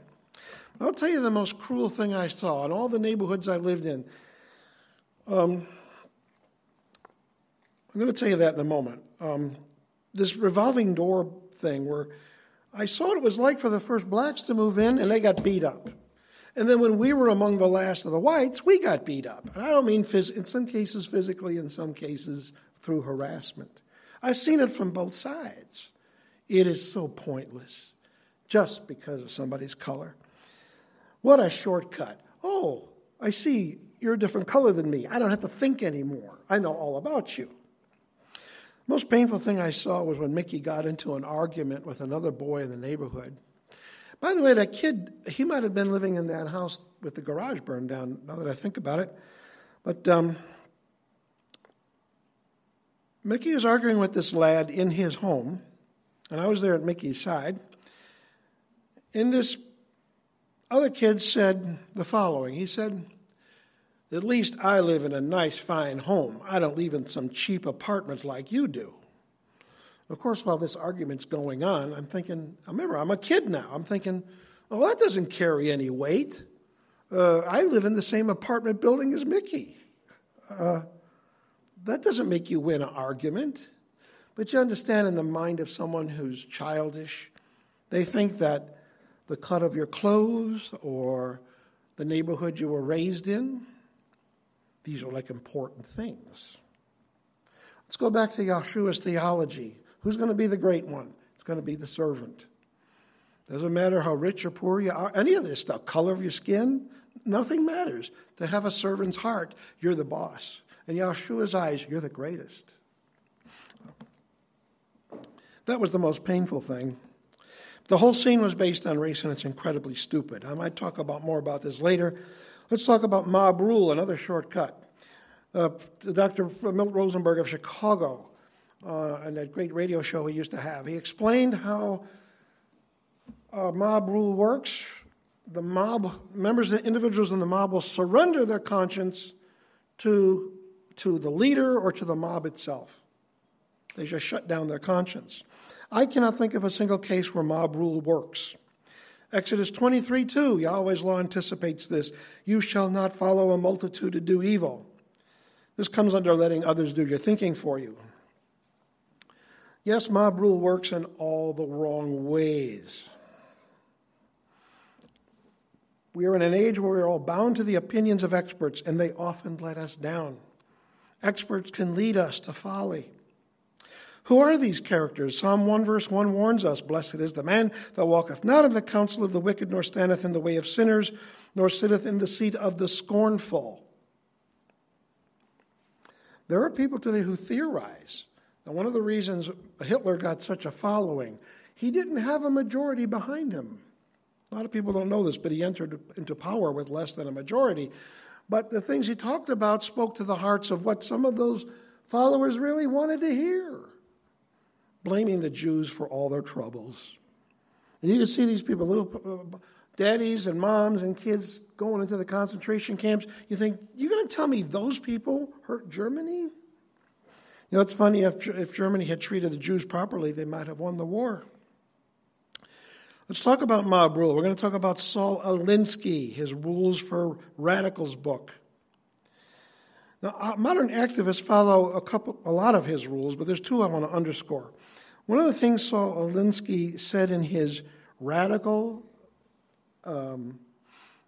I'll tell you the most cruel thing I saw in all the neighborhoods I lived in. Um, I'm going to tell you that in a moment. Um, this revolving door thing, where I saw what it was like for the first blacks to move in, and they got beat up. And then when we were among the last of the whites, we got beat up. And I don't mean phys- in some cases physically, in some cases through harassment. I've seen it from both sides. It is so pointless just because of somebody's color. What a shortcut. Oh, I see you're a different color than me. I don't have to think anymore. I know all about you. Most painful thing I saw was when Mickey got into an argument with another boy in the neighborhood. By the way, that kid, he might have been living in that house with the garage burned down, now that I think about it. But um, Mickey was arguing with this lad in his home, and I was there at Mickey's side. And this other kid said the following He said, At least I live in a nice, fine home. I don't live in some cheap apartment like you do. Of course, while this argument's going on, I'm thinking, remember, I'm a kid now. I'm thinking, well, that doesn't carry any weight. Uh, I live in the same apartment building as Mickey. Uh, that doesn't make you win an argument. But you understand, in the mind of someone who's childish, they think that the cut of your clothes or the neighborhood you were raised in, These are like important things. Let's go back to Yahshua's theology. Who's going to be the great one? It's going to be the servant. Doesn't matter how rich or poor you are, any of this stuff, color of your skin, nothing matters. To have a servant's heart, you're the boss. In Yahshua's eyes, you're the greatest. That was the most painful thing. The whole scene was based on race, and it's incredibly stupid. I might talk about more about this later. Let's talk about mob rule, another shortcut. Uh, Dr. Milt Rosenberg of Chicago, uh, and that great radio show he used to have, he explained how uh, mob rule works. The mob members, the individuals in the mob will surrender their conscience to, to the leader or to the mob itself. They just shut down their conscience. I cannot think of a single case where mob rule works. Exodus 23 2, Yahweh's law anticipates this. You shall not follow a multitude to do evil. This comes under letting others do your thinking for you. Yes, mob rule works in all the wrong ways. We are in an age where we're all bound to the opinions of experts, and they often let us down. Experts can lead us to folly. Who are these characters? Psalm 1 verse 1 warns us Blessed is the man that walketh not in the counsel of the wicked, nor standeth in the way of sinners, nor sitteth in the seat of the scornful. There are people today who theorize. Now, one of the reasons Hitler got such a following, he didn't have a majority behind him. A lot of people don't know this, but he entered into power with less than a majority. But the things he talked about spoke to the hearts of what some of those followers really wanted to hear blaming the Jews for all their troubles. And you can see these people, little daddies and moms and kids going into the concentration camps. You think, you're going to tell me those people hurt Germany? You know, it's funny, if, if Germany had treated the Jews properly, they might have won the war. Let's talk about mob rule. We're going to talk about Saul Alinsky, his Rules for Radicals book. Now, uh, modern activists follow a couple, a lot of his rules, but there's two I want to underscore. One of the things Saul Alinsky said in his radical, um,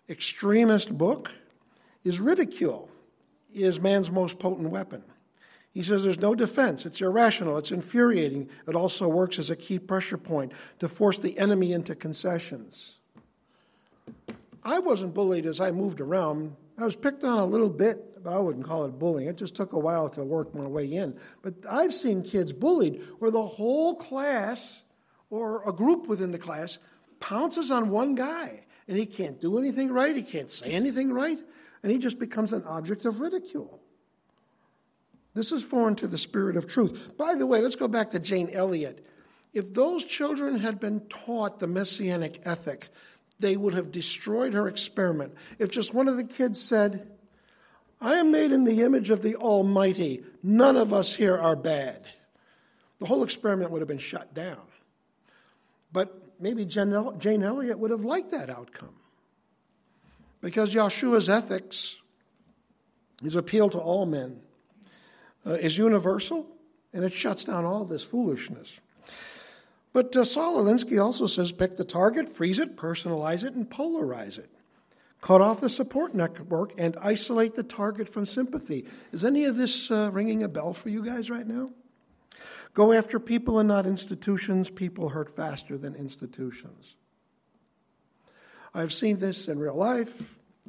extremist book is ridicule is man's most potent weapon. He says there's no defense. It's irrational. It's infuriating. It also works as a key pressure point to force the enemy into concessions. I wasn't bullied as I moved around. I was picked on a little bit but I wouldn't call it bullying. It just took a while to work my way in. But I've seen kids bullied where the whole class or a group within the class pounces on one guy and he can't do anything right, he can't say anything right, and he just becomes an object of ridicule. This is foreign to the spirit of truth. By the way, let's go back to Jane Elliott. If those children had been taught the messianic ethic, they would have destroyed her experiment. If just one of the kids said, I am made in the image of the Almighty. None of us here are bad. The whole experiment would have been shut down. But maybe Jane Elliott would have liked that outcome. Because Yahshua's ethics, his appeal to all men, uh, is universal and it shuts down all this foolishness. But uh, Saul Alinsky also says pick the target, freeze it, personalize it, and polarize it cut off the support network, and isolate the target from sympathy. Is any of this uh, ringing a bell for you guys right now? Go after people and not institutions. People hurt faster than institutions. I've seen this in real life.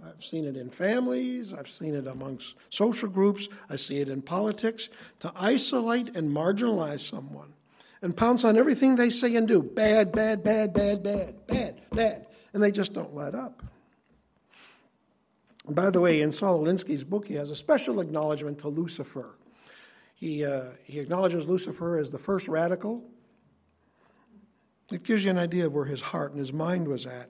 I've seen it in families. I've seen it amongst social groups. I see it in politics. To isolate and marginalize someone and pounce on everything they say and do bad, bad, bad, bad, bad, bad, bad. And they just don't let up. By the way, in Saul Alinsky's book, he has a special acknowledgement to Lucifer. He, uh, he acknowledges Lucifer as the first radical. It gives you an idea of where his heart and his mind was at.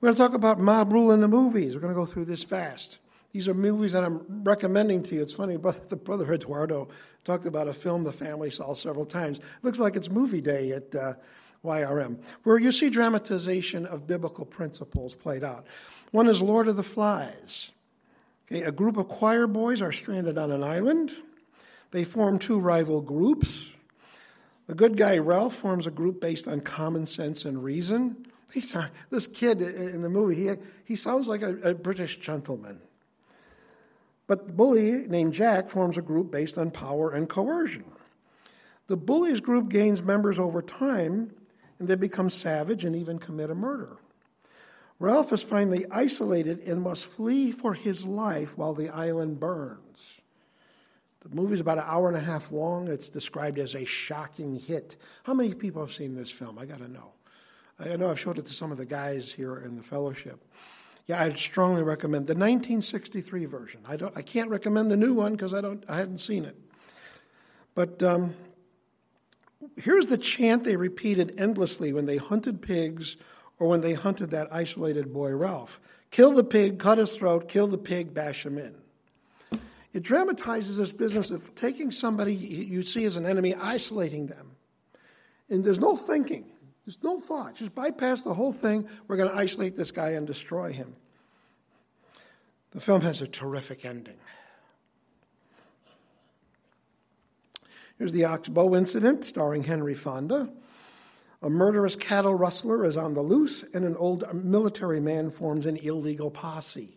We're going to talk about mob rule in the movies. We're going to go through this fast. These are movies that I'm recommending to you. It's funny, *laughs* but the brother Eduardo talked about a film the family saw several times. It looks like it's movie day at uh, YRM, where you see dramatization of biblical principles played out. One is Lord of the Flies. Okay, a group of choir boys are stranded on an island. They form two rival groups. The good guy Ralph forms a group based on common sense and reason. He's, this kid in the movie, he, he sounds like a, a British gentleman. But the bully named Jack forms a group based on power and coercion. The bullies group gains members over time, and they become savage and even commit a murder. Ralph is finally isolated and must flee for his life while the island burns. The movie is about an hour and a half long. It's described as a shocking hit. How many people have seen this film? I got to know. I know I've showed it to some of the guys here in the fellowship. Yeah, I'd strongly recommend the 1963 version. I don't, I can't recommend the new one because I don't, I haven't seen it. But um, here's the chant they repeated endlessly when they hunted pigs or when they hunted that isolated boy Ralph: "Kill the pig, cut his throat, kill the pig, bash him in." It dramatizes this business of taking somebody you see as an enemy, isolating them, and there's no thinking. There's no thought. Just bypass the whole thing. We're going to isolate this guy and destroy him. The film has a terrific ending. Here's the Oxbow incident, starring Henry Fonda. A murderous cattle rustler is on the loose, and an old military man forms an illegal posse.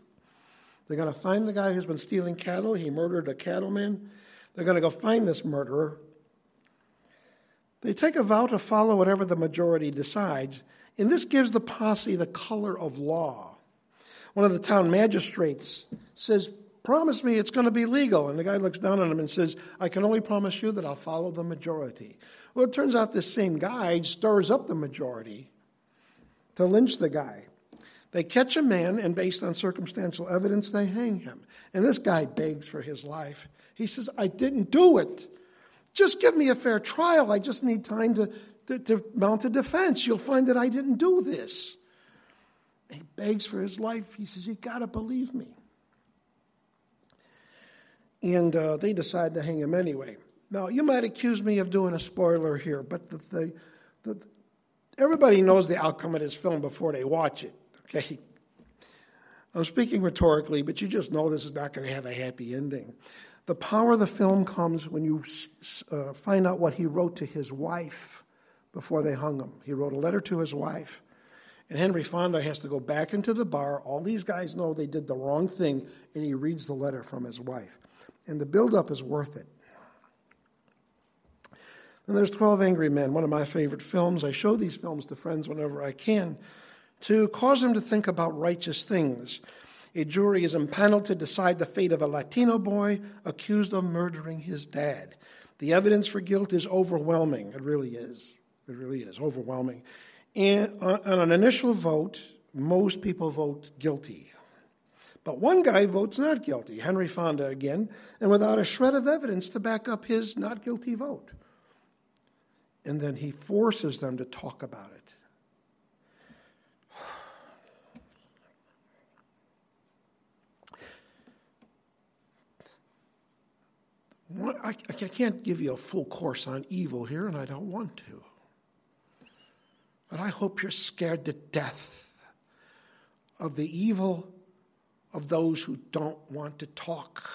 They're going to find the guy who's been stealing cattle. He murdered a cattleman. They're going to go find this murderer they take a vow to follow whatever the majority decides, and this gives the posse the color of law. One of the town magistrates says, Promise me it's going to be legal. And the guy looks down on him and says, I can only promise you that I'll follow the majority. Well, it turns out this same guy stirs up the majority to lynch the guy. They catch a man, and based on circumstantial evidence, they hang him. And this guy begs for his life. He says, I didn't do it. Just give me a fair trial. I just need time to, to, to mount a defense. You'll find that I didn't do this. He begs for his life. He says, You got to believe me. And uh, they decide to hang him anyway. Now, you might accuse me of doing a spoiler here, but the, the, the, everybody knows the outcome of this film before they watch it, okay? I'm speaking rhetorically, but you just know this is not going to have a happy ending. The power of the film comes when you uh, find out what he wrote to his wife before they hung him. He wrote a letter to his wife. And Henry Fonda has to go back into the bar. All these guys know they did the wrong thing, and he reads the letter from his wife. And the buildup is worth it. And there's 12 Angry Men, one of my favorite films. I show these films to friends whenever I can to cause them to think about righteous things a jury is impaneled to decide the fate of a Latino boy accused of murdering his dad. The evidence for guilt is overwhelming. It really is. It really is overwhelming. And uh, on an initial vote, most people vote guilty. But one guy votes not guilty, Henry Fonda again, and without a shred of evidence to back up his not guilty vote. And then he forces them to talk about it. I, can't give you a full course on evil here, and I don't want to. But I hope you're scared to death of the evil of those who don't want to talk.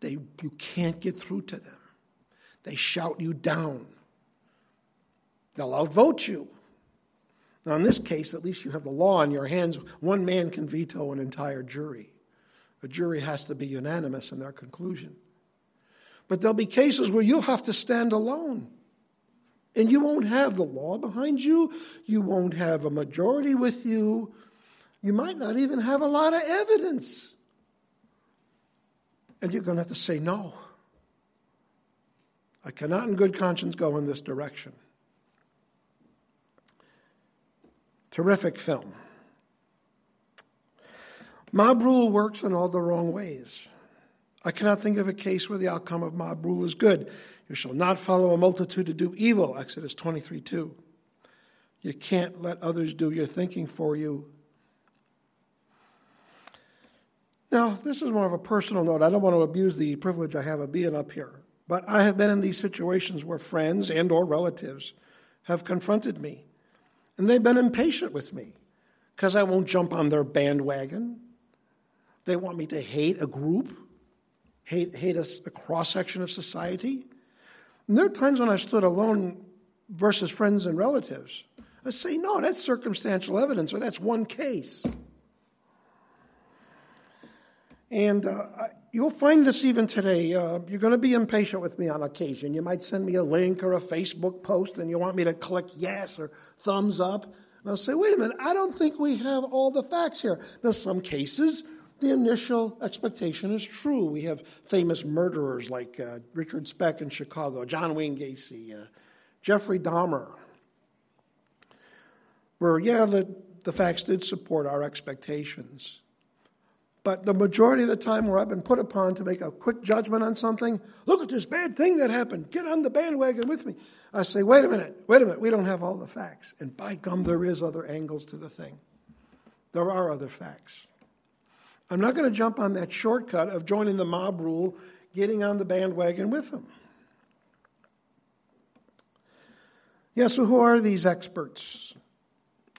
They, you can't get through to them. They shout you down. They'll outvote you. Now, in this case, at least you have the law in your hands. One man can veto an entire jury. A jury has to be unanimous in their conclusion. But there'll be cases where you'll have to stand alone. And you won't have the law behind you. You won't have a majority with you. You might not even have a lot of evidence. And you're going to have to say no. I cannot, in good conscience, go in this direction. Terrific film. Mob rule works in all the wrong ways. I cannot think of a case where the outcome of mob rule is good. You shall not follow a multitude to do evil, Exodus 23 2. You can't let others do your thinking for you. Now, this is more of a personal note. I don't want to abuse the privilege I have of being up here, but I have been in these situations where friends and or relatives have confronted me, and they've been impatient with me because I won't jump on their bandwagon. They want me to hate a group hate, hate a, a cross section of society. And there are times when I've stood alone versus friends and relatives. I say, no, that's circumstantial evidence, or that's one case. And uh, you'll find this even today. Uh, you're going to be impatient with me on occasion. You might send me a link or a Facebook post and you want me to click yes or thumbs up. And I'll say, wait a minute, I don't think we have all the facts here. Now, some cases, the initial expectation is true. We have famous murderers like uh, Richard Speck in Chicago, John Wayne Gacy, uh, Jeffrey Dahmer, where, yeah, the, the facts did support our expectations. But the majority of the time where I've been put upon to make a quick judgment on something, look at this bad thing that happened, get on the bandwagon with me. I say, wait a minute, wait a minute, we don't have all the facts. And by gum, there is other angles to the thing. There are other facts. I'm not going to jump on that shortcut of joining the mob rule, getting on the bandwagon with them. Yeah, so who are these experts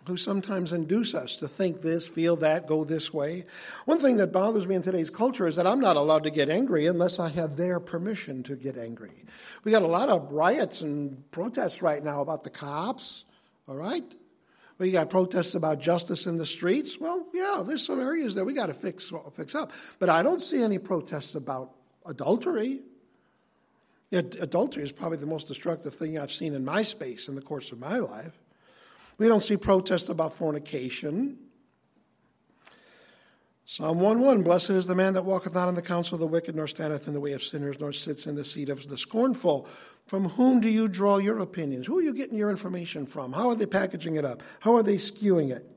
who sometimes induce us to think this, feel that, go this way? One thing that bothers me in today's culture is that I'm not allowed to get angry unless I have their permission to get angry. We got a lot of riots and protests right now about the cops, all right? We got protests about justice in the streets. Well, yeah, there's some areas that we got to fix fix up. But I don't see any protests about adultery. adultery is probably the most destructive thing I've seen in my space in the course of my life. We don't see protests about fornication. Psalm 1 1 Blessed is the man that walketh not in the counsel of the wicked, nor standeth in the way of sinners, nor sits in the seat of the scornful. From whom do you draw your opinions? Who are you getting your information from? How are they packaging it up? How are they skewing it?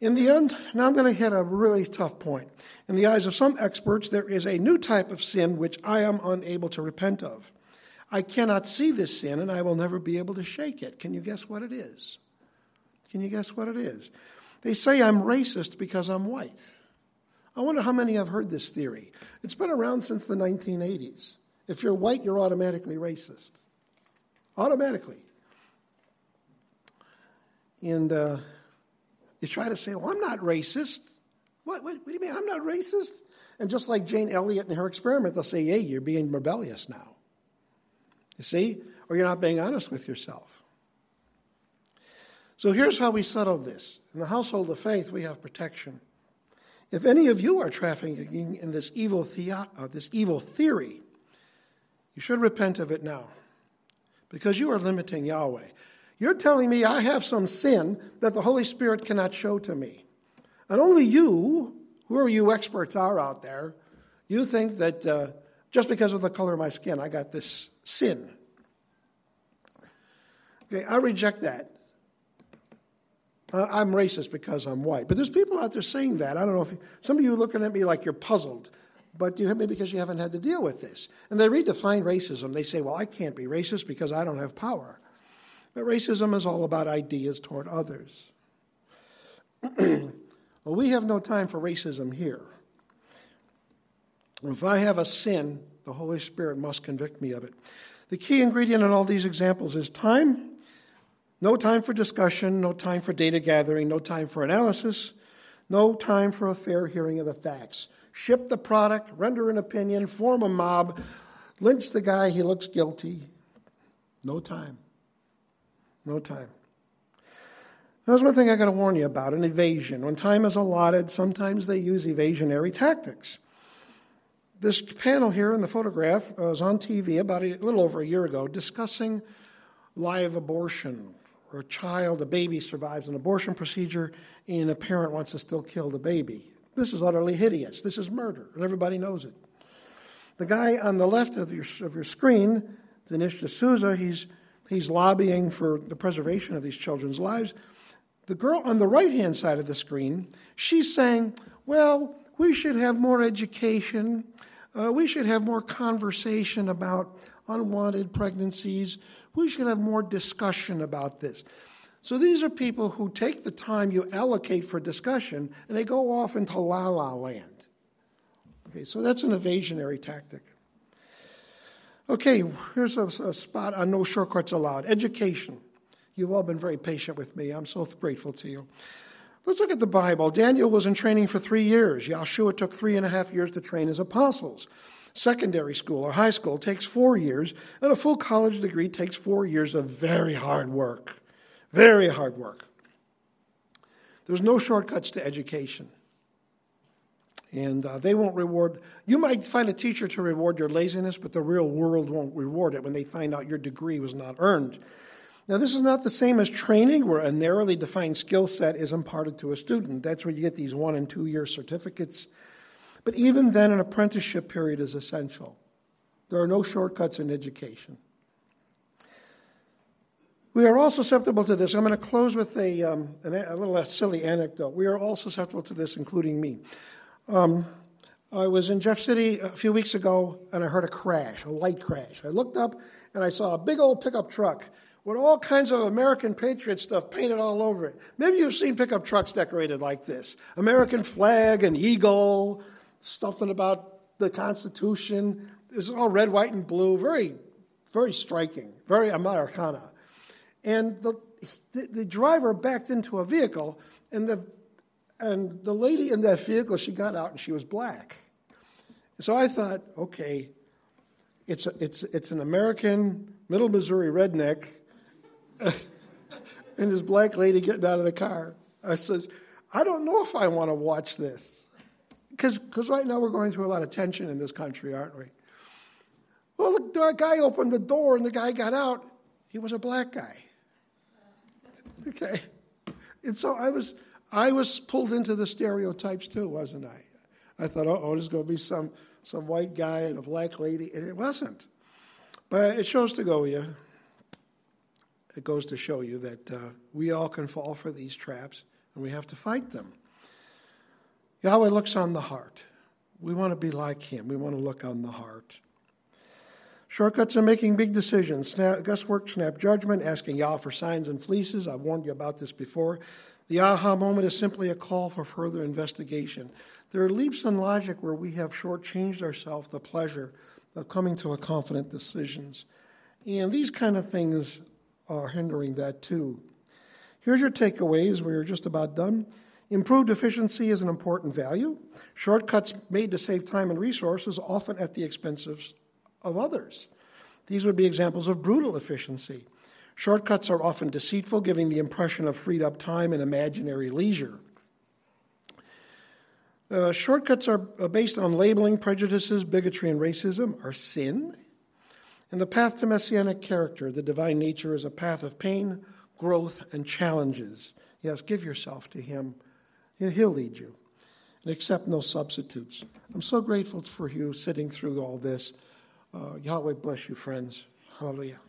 In the end, now I'm going to hit a really tough point. In the eyes of some experts, there is a new type of sin which I am unable to repent of. I cannot see this sin and I will never be able to shake it. Can you guess what it is? Can you guess what it is? They say I'm racist because I'm white. I wonder how many have heard this theory. It's been around since the 1980s. If you're white, you're automatically racist. Automatically. And uh, you try to say, well, I'm not racist. What, what, what, do you mean? I'm not racist? And just like Jane Elliott in her experiment, they'll say, hey, you're being rebellious now. You see? Or you're not being honest with yourself. So here's how we settle this. In the household of faith, we have protection. If any of you are trafficking in this evil, theo- uh, this evil theory, you should repent of it now because you are limiting Yahweh. You're telling me I have some sin that the Holy Spirit cannot show to me. And only you, who are you experts are out there, you think that uh, just because of the color of my skin, I got this sin. Okay, I reject that. Uh, I'm racist because I'm white. But there's people out there saying that. I don't know if some of you are looking at me like you're puzzled, but you, maybe because you haven't had to deal with this. And they redefine racism. They say, well, I can't be racist because I don't have power. But racism is all about ideas toward others. *clears throat* well, we have no time for racism here. If I have a sin, the Holy Spirit must convict me of it. The key ingredient in all these examples is time no time for discussion, no time for data gathering, no time for analysis, no time for a fair hearing of the facts. Ship the product, render an opinion, form a mob, lynch the guy, he looks guilty. No time. No time. There's one thing I got to warn you about an evasion. When time is allotted, sometimes they use evasionary tactics. This panel here in the photograph uh, was on TV about a little over a year ago discussing live abortion or a child, a baby survives an abortion procedure, and a parent wants to still kill the baby. This is utterly hideous. This is murder, everybody knows it. The guy on the left of your, of your screen, Dinesh D'Souza, he's, he's lobbying for the preservation of these children's lives. The girl on the right hand side of the screen, she's saying, well, we should have more education. Uh, we should have more conversation about unwanted pregnancies. We should have more discussion about this. So these are people who take the time you allocate for discussion and they go off into la la land. Okay, so that's an evasionary tactic. Okay, here's a, a spot on no shortcuts allowed education. You've all been very patient with me. I'm so grateful to you. Let's look at the Bible. Daniel was in training for three years. Yeshua took three and a half years to train his apostles. Secondary school or high school takes four years, and a full college degree takes four years of very hard work. Very hard work. There's no shortcuts to education. And uh, they won't reward, you might find a teacher to reward your laziness, but the real world won't reward it when they find out your degree was not earned. Now, this is not the same as training, where a narrowly defined skill set is imparted to a student. That's where you get these one and two year certificates. But even then, an apprenticeship period is essential. There are no shortcuts in education. We are all susceptible to this. I'm going to close with a, um, a little silly anecdote. We are all susceptible to this, including me. Um, I was in Jeff City a few weeks ago and I heard a crash, a light crash. I looked up and I saw a big old pickup truck with all kinds of American Patriot stuff painted all over it. Maybe you've seen pickup trucks decorated like this American flag, and eagle, something about the Constitution. It's all red, white, and blue. Very, very striking, very Americana. And the, the, the driver backed into a vehicle, and the, and the lady in that vehicle, she got out and she was black. So I thought, okay, it's, a, it's, it's an American, middle Missouri redneck *laughs* and this black lady getting out of the car. I says, I don't know if I want to watch this. Because right now we're going through a lot of tension in this country, aren't we? Well, the guy opened the door and the guy got out. He was a black guy. Okay. And so I was, I was pulled into the stereotypes too, wasn't I? I thought, oh, there's going to be some, some white guy and a black lady, and it wasn't. But it shows to go with you it goes to show you that uh, we all can fall for these traps and we have to fight them. Yahweh looks on the heart. We want to be like Him, we want to look on the heart. Shortcuts are making big decisions. Snap, guesswork, snap judgment, asking Yah for signs and fleeces. I've warned you about this before. The aha moment is simply a call for further investigation. There are leaps in logic where we have shortchanged ourselves the pleasure of coming to a confident decisions. And these kind of things are hindering that too. Here's your takeaways. We're just about done. Improved efficiency is an important value. Shortcuts made to save time and resources, often at the expense of, others. These would be examples of brutal efficiency. Shortcuts are often deceitful, giving the impression of freed up time and imaginary leisure. Uh, shortcuts are based on labeling prejudices, bigotry, and racism, are sin. And the path to messianic character, the divine nature, is a path of pain, growth, and challenges. Yes, give yourself to Him. He'll lead you. And accept no substitutes. I'm so grateful for you sitting through all this. Uh, Yahweh bless you, friends. Hallelujah.